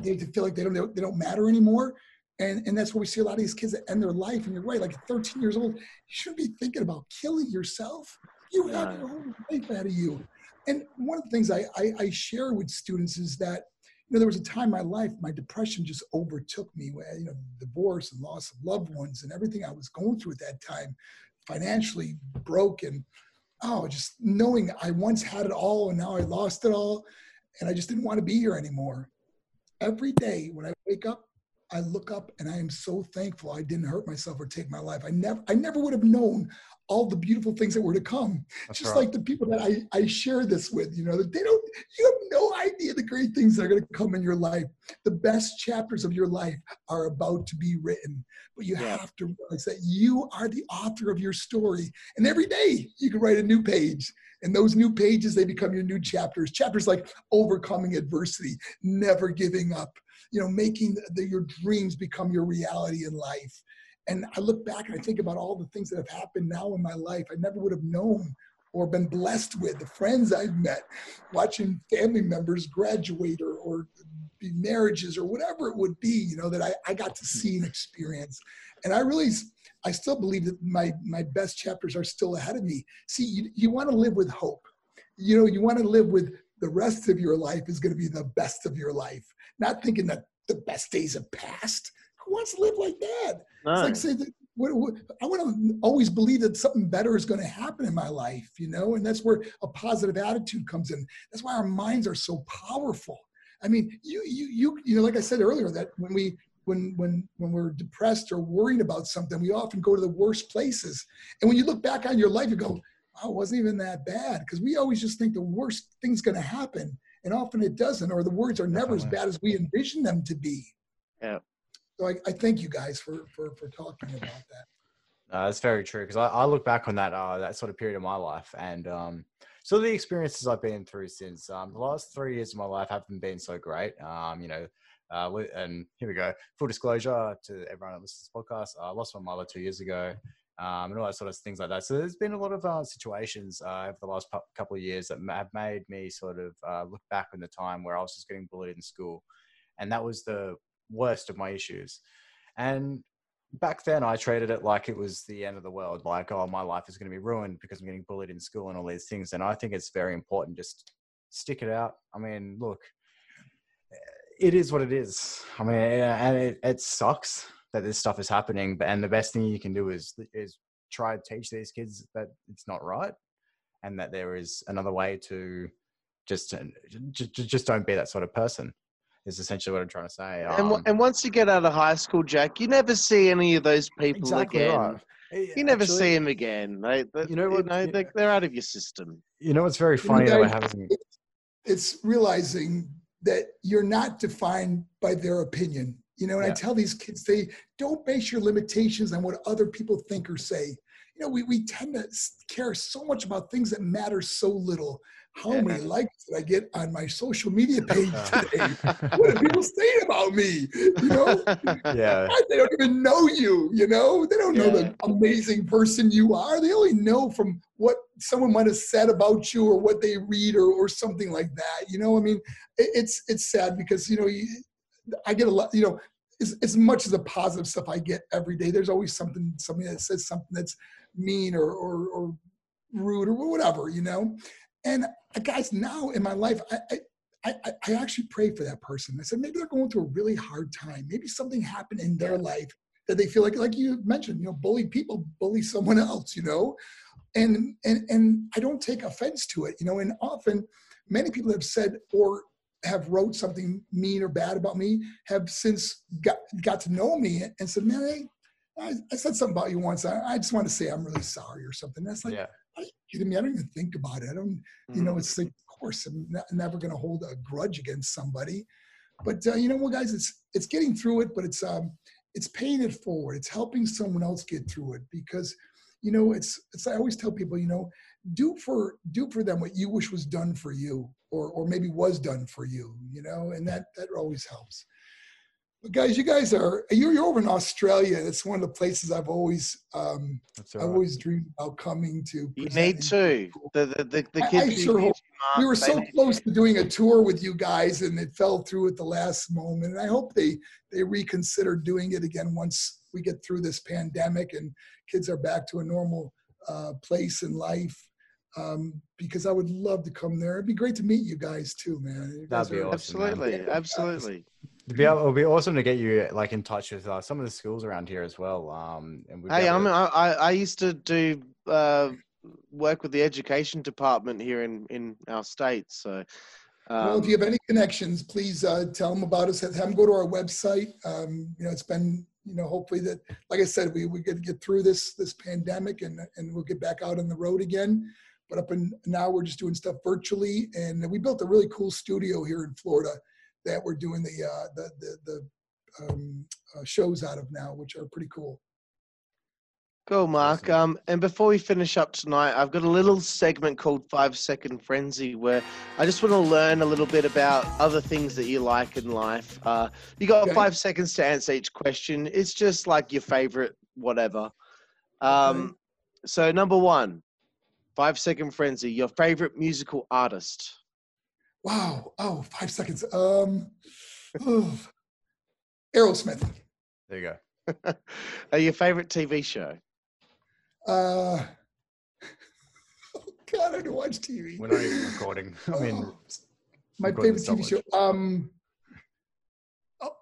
they feel like they don't they don't matter anymore. And, and that's where we see a lot of these kids that end their life. And you're right, like at 13 years old, you shouldn't be thinking about killing yourself. You have your whole life ahead of you. And one of the things I, I, I share with students is that, you know, there was a time in my life, my depression just overtook me, where, you know, divorce and loss of loved ones and everything I was going through at that time, financially broken. Oh, just knowing I once had it all and now I lost it all. And I just didn't want to be here anymore. Every day when I wake up, I look up and I am so thankful I didn't hurt myself or take my life. I never I never would have known all the beautiful things that were to come. That's Just right. like the people that I, I share this with, you know, that they don't you have no idea the great things that are gonna come in your life. The best chapters of your life are about to be written. But you Yeah. have to realize that you are the author of your story. And every day you can write a new page. And those new pages, they become your new chapters. Chapters like overcoming adversity, never giving up, you know, making the, your dreams become your reality in life. And I look back and I think about all the things that have happened now in my life I never would have known or been blessed with, the friends I've met, watching family members graduate or, or be marriages or whatever it would be, you know, that I, I got to hmm. see and experience. And I really, I still believe that my, my best chapters are still ahead of me. See, you, you want to live with hope. You know, you want to live with the rest of your life is going to be the best of your life, not thinking that the best days have passed. Who wants to live like that? It's like that, what, what, I want to always believe that something better is going to happen in my life, you know, and that's where a positive attitude comes in. That's why our minds are so powerful. I mean, you, you, you, you know, like I said earlier, that when we, when, when, when we're depressed or worried about something, we often go to the worst places. And when you look back on your life, you go, "Wow, it wasn't even that bad," because we always just think the worst thing's going to happen, and often it doesn't, or the words are never as bad as we envision them to be. Yeah. So I, I thank you guys for for for talking about that. Uh, that's very true because I, I look back on that uh, that sort of period of my life and um, so the experiences I've been through since um, the last three years of my life haven't been so great. Um, you know, uh, and here we go. Full disclosure to everyone that listens to this podcast, I lost my mother two years ago, um, and all that sort of things like that. So there's been a lot of uh, situations uh, over the last pu- couple of years that have made me sort of uh, look back on the time where I was just getting bullied in school, and that was the worst of my issues. And back then I treated it like it was the end of the world, like, oh, my life is going to be ruined because I'm getting bullied in school and all these things. And I think it's very important just stick it out. I mean, look, it is what it is. I mean, and it, it sucks that this stuff is happening, but and the best thing you can do is is try to teach these kids that it's not right and that there is another way to just just, just don't be that sort of person. Is essentially what I'm trying to say. and, w- Um, and once you get out of high school, Jack, you never see any of those people exactly again. right. Eh, You never actually- see them again. They, they, You know what- you- they, they're out of your system. You know what's very You know, funny that I guys, haven't. It's realizing that you're not defined by their opinion. You know, and Yeah. I tell these kids, they don't base your limitations on what other people think or say. You know, we, we tend to care so much about things that matter so little. How Yeah. many likes did I get on my social media page today? what are people saying about me? You know, yeah, they don't even know you. You know, they don't know the amazing person you are. They only know from what someone might have said about you or what they read or, or something like that. You know, I mean, it, it's it's sad because you know you, I get a lot. You know, as, as much as the positive stuff I get every day, there's always something somebody that says something that's mean or or, or rude or whatever. You know, and uh, guys, now in my life, I. I I, I- I actually pray for that person. I said maybe they're going through a really hard time. Maybe something happened in their life that they feel like, like you mentioned, you know, bully people bully someone else, you know, and and and I don't take offense to it, you know. And often, many people have said or have wrote something mean or bad about me have since got got to know me and said, man, hey, I, I said something about you once. I, I just want to say I'm really sorry or something. That's like, yeah, are you kidding me? I don't even think about it. I don't you know it's like of course i'm ne- never going to hold a grudge against somebody but uh, you know what guys it's it's getting through it but it's um it's paying it forward it's helping someone else get through it because you know it's it's i always tell people you know do for do for them what you wish was done for you or or maybe was done for you you know and that that always helps but guys, you guys are you're, you're over in Australia. It's one of the places I've always um, That's I've right. always dreamed about coming to. You present need to. The the the, the kids. I who sure hope- we were so close to. to doing a tour with you guys, and it fell through at the last moment. And I hope they they reconsider doing it again once we get through this pandemic and kids are back to a normal uh, place in life. Um, because I would love to come there. It'd be great to meet you guys too, man. You That'd be awesome. Absolutely, Yeah. absolutely. It'd be, able- it would be awesome to get you like in touch with uh, some of the schools around here as well. Um, and we'd Hey, able I'm, to- I I I used to do uh, work with the education department here in in our state. So. well, if Um, you have any connections, please uh, tell them about us. Have them go to our website. Um, you know, it's been, you know, hopefully that, like I said, we we get get through this this pandemic and and we'll get back out on the road again. But up and now we're just doing stuff virtually, and we built a really cool studio here in Florida that we're doing the uh, the the, the um, uh, shows out of now, which are pretty cool. Cool, Mark. Um, and before we finish up tonight, I've got a little segment called Five Second Frenzy where I just want to learn a little bit about other things that you like in life. Uh, you got Okay. five seconds to answer each question. It's just like your favorite, whatever. Um, so, number one, Five Second Frenzy, your favorite musical artist. Wow! Oh, five seconds. Um, oh. Aerosmith. there you go. uh, your favorite TV show. Uh, oh God, I don't watch TV. We're not even recording. I mean, Oh, my favorite so TV show. Um, oh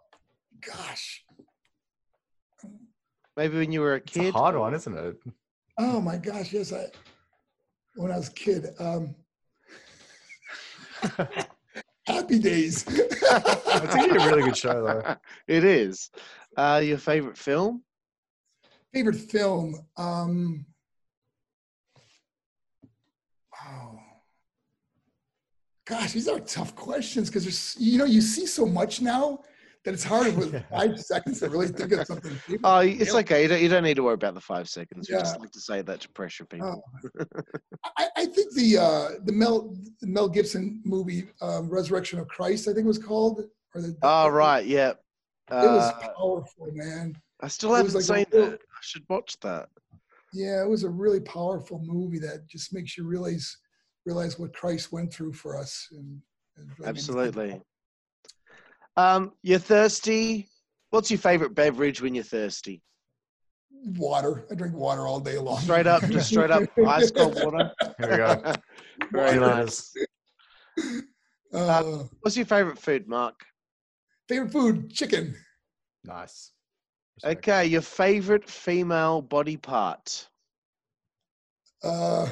gosh. Maybe when you were a kid. it's a kid. hard one, isn't it? Oh my gosh, yes, I. When I was a kid, um, Happy Days. It's actually a really good show, though. it is. Uh, your favorite film? favorite film. Um, oh, gosh, these are tough questions because there's you know you see so much now that it's hard with Yeah. five seconds to really think of something. Oh, it's okay. You don't, you don't need to worry about the five seconds. We just like to say that to pressure people. I, I think the uh, the Mel the Mel Gibson movie um, Resurrection of Christ, I think it was called. Or the, Oh, right. Yeah. It was Uh, powerful, man. I still haven't like seen real- it. I should watch that. Yeah, it was a really powerful movie that just makes you realize realize what Christ went through for us. And, and really Absolutely. About- Um, you're thirsty. What's your favorite beverage when you're thirsty? Water. I drink water all day long. Straight up, just straight up ice cold water. Here we go. Very nice. Uh, What's your favorite food, Mark? favorite food: chicken. Nice. Respect. Okay, your favorite female body part. Uh,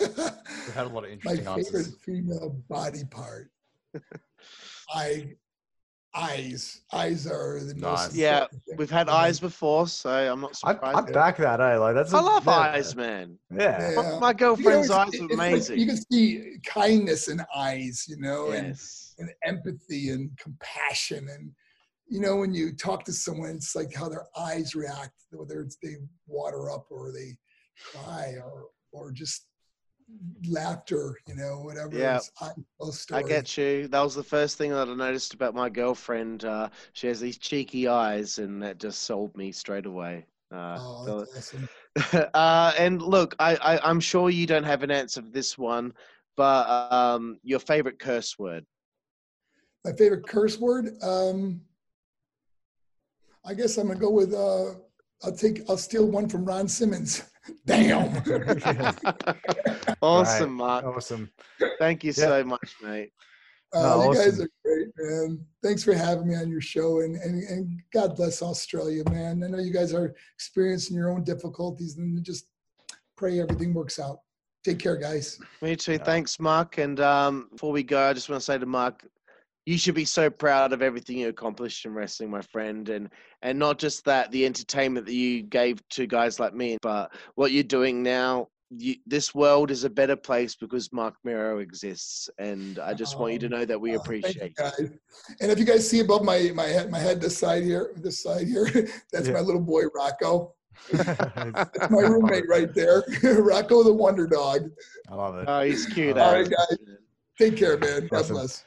We've had a lot of interesting my interesting favorite answers. female body part. I eyes. Eyes are the Nice. most. Yeah, thing We've had eyes before, so I'm not surprised. I back that, eh? Like that's. I a- love yeah. eyes, man. Yeah. My, Yeah. my You girlfriend's know, eyes are it's like amazing. you can see kindness in eyes, you know, and and empathy and compassion and you know when you talk to someone it's like how their eyes react whether it's they water up or they cry or or just laughter you know whatever Yeah. I, tell I stories. get you. That was the first thing that I noticed about my girlfriend. Uh, she has these cheeky eyes, and that just sold me straight away. Uh, oh, that's awesome. uh, and look, I, I, I'm sure you don't have an answer for this one, but um, your favorite curse word. my favorite curse word um i guess i'm gonna go with uh i'll take i'll steal one from ron simmons damn awesome, Right. Mark. Awesome. Thank you Yeah. so much, mate. Uh, No, you guys are great, man. Thanks for having me on your show, and, and and God bless Australia, man. I know you guys are experiencing your own difficulties, and just pray everything works out. Take care, guys. Me too. Yeah. Thanks, Mark. And um, before we go, I just want to say to Mark, you should be so proud of everything you accomplished in wrestling, my friend, and and not just that, the entertainment that you gave to guys like me, but what you're doing now. You, this world is a better place because Marc Mero exists, and I just want you to Um, know that we Uh, you, appreciate. you. guys. And if you guys see above my my head, my head this side here, this side here, that's Yeah. my little boy Rocco. That's my roommate right there, Rocco the Wonder Dog. I love it. Oh, he's cute. All eh? guys. Take care, man. God Awesome. bless.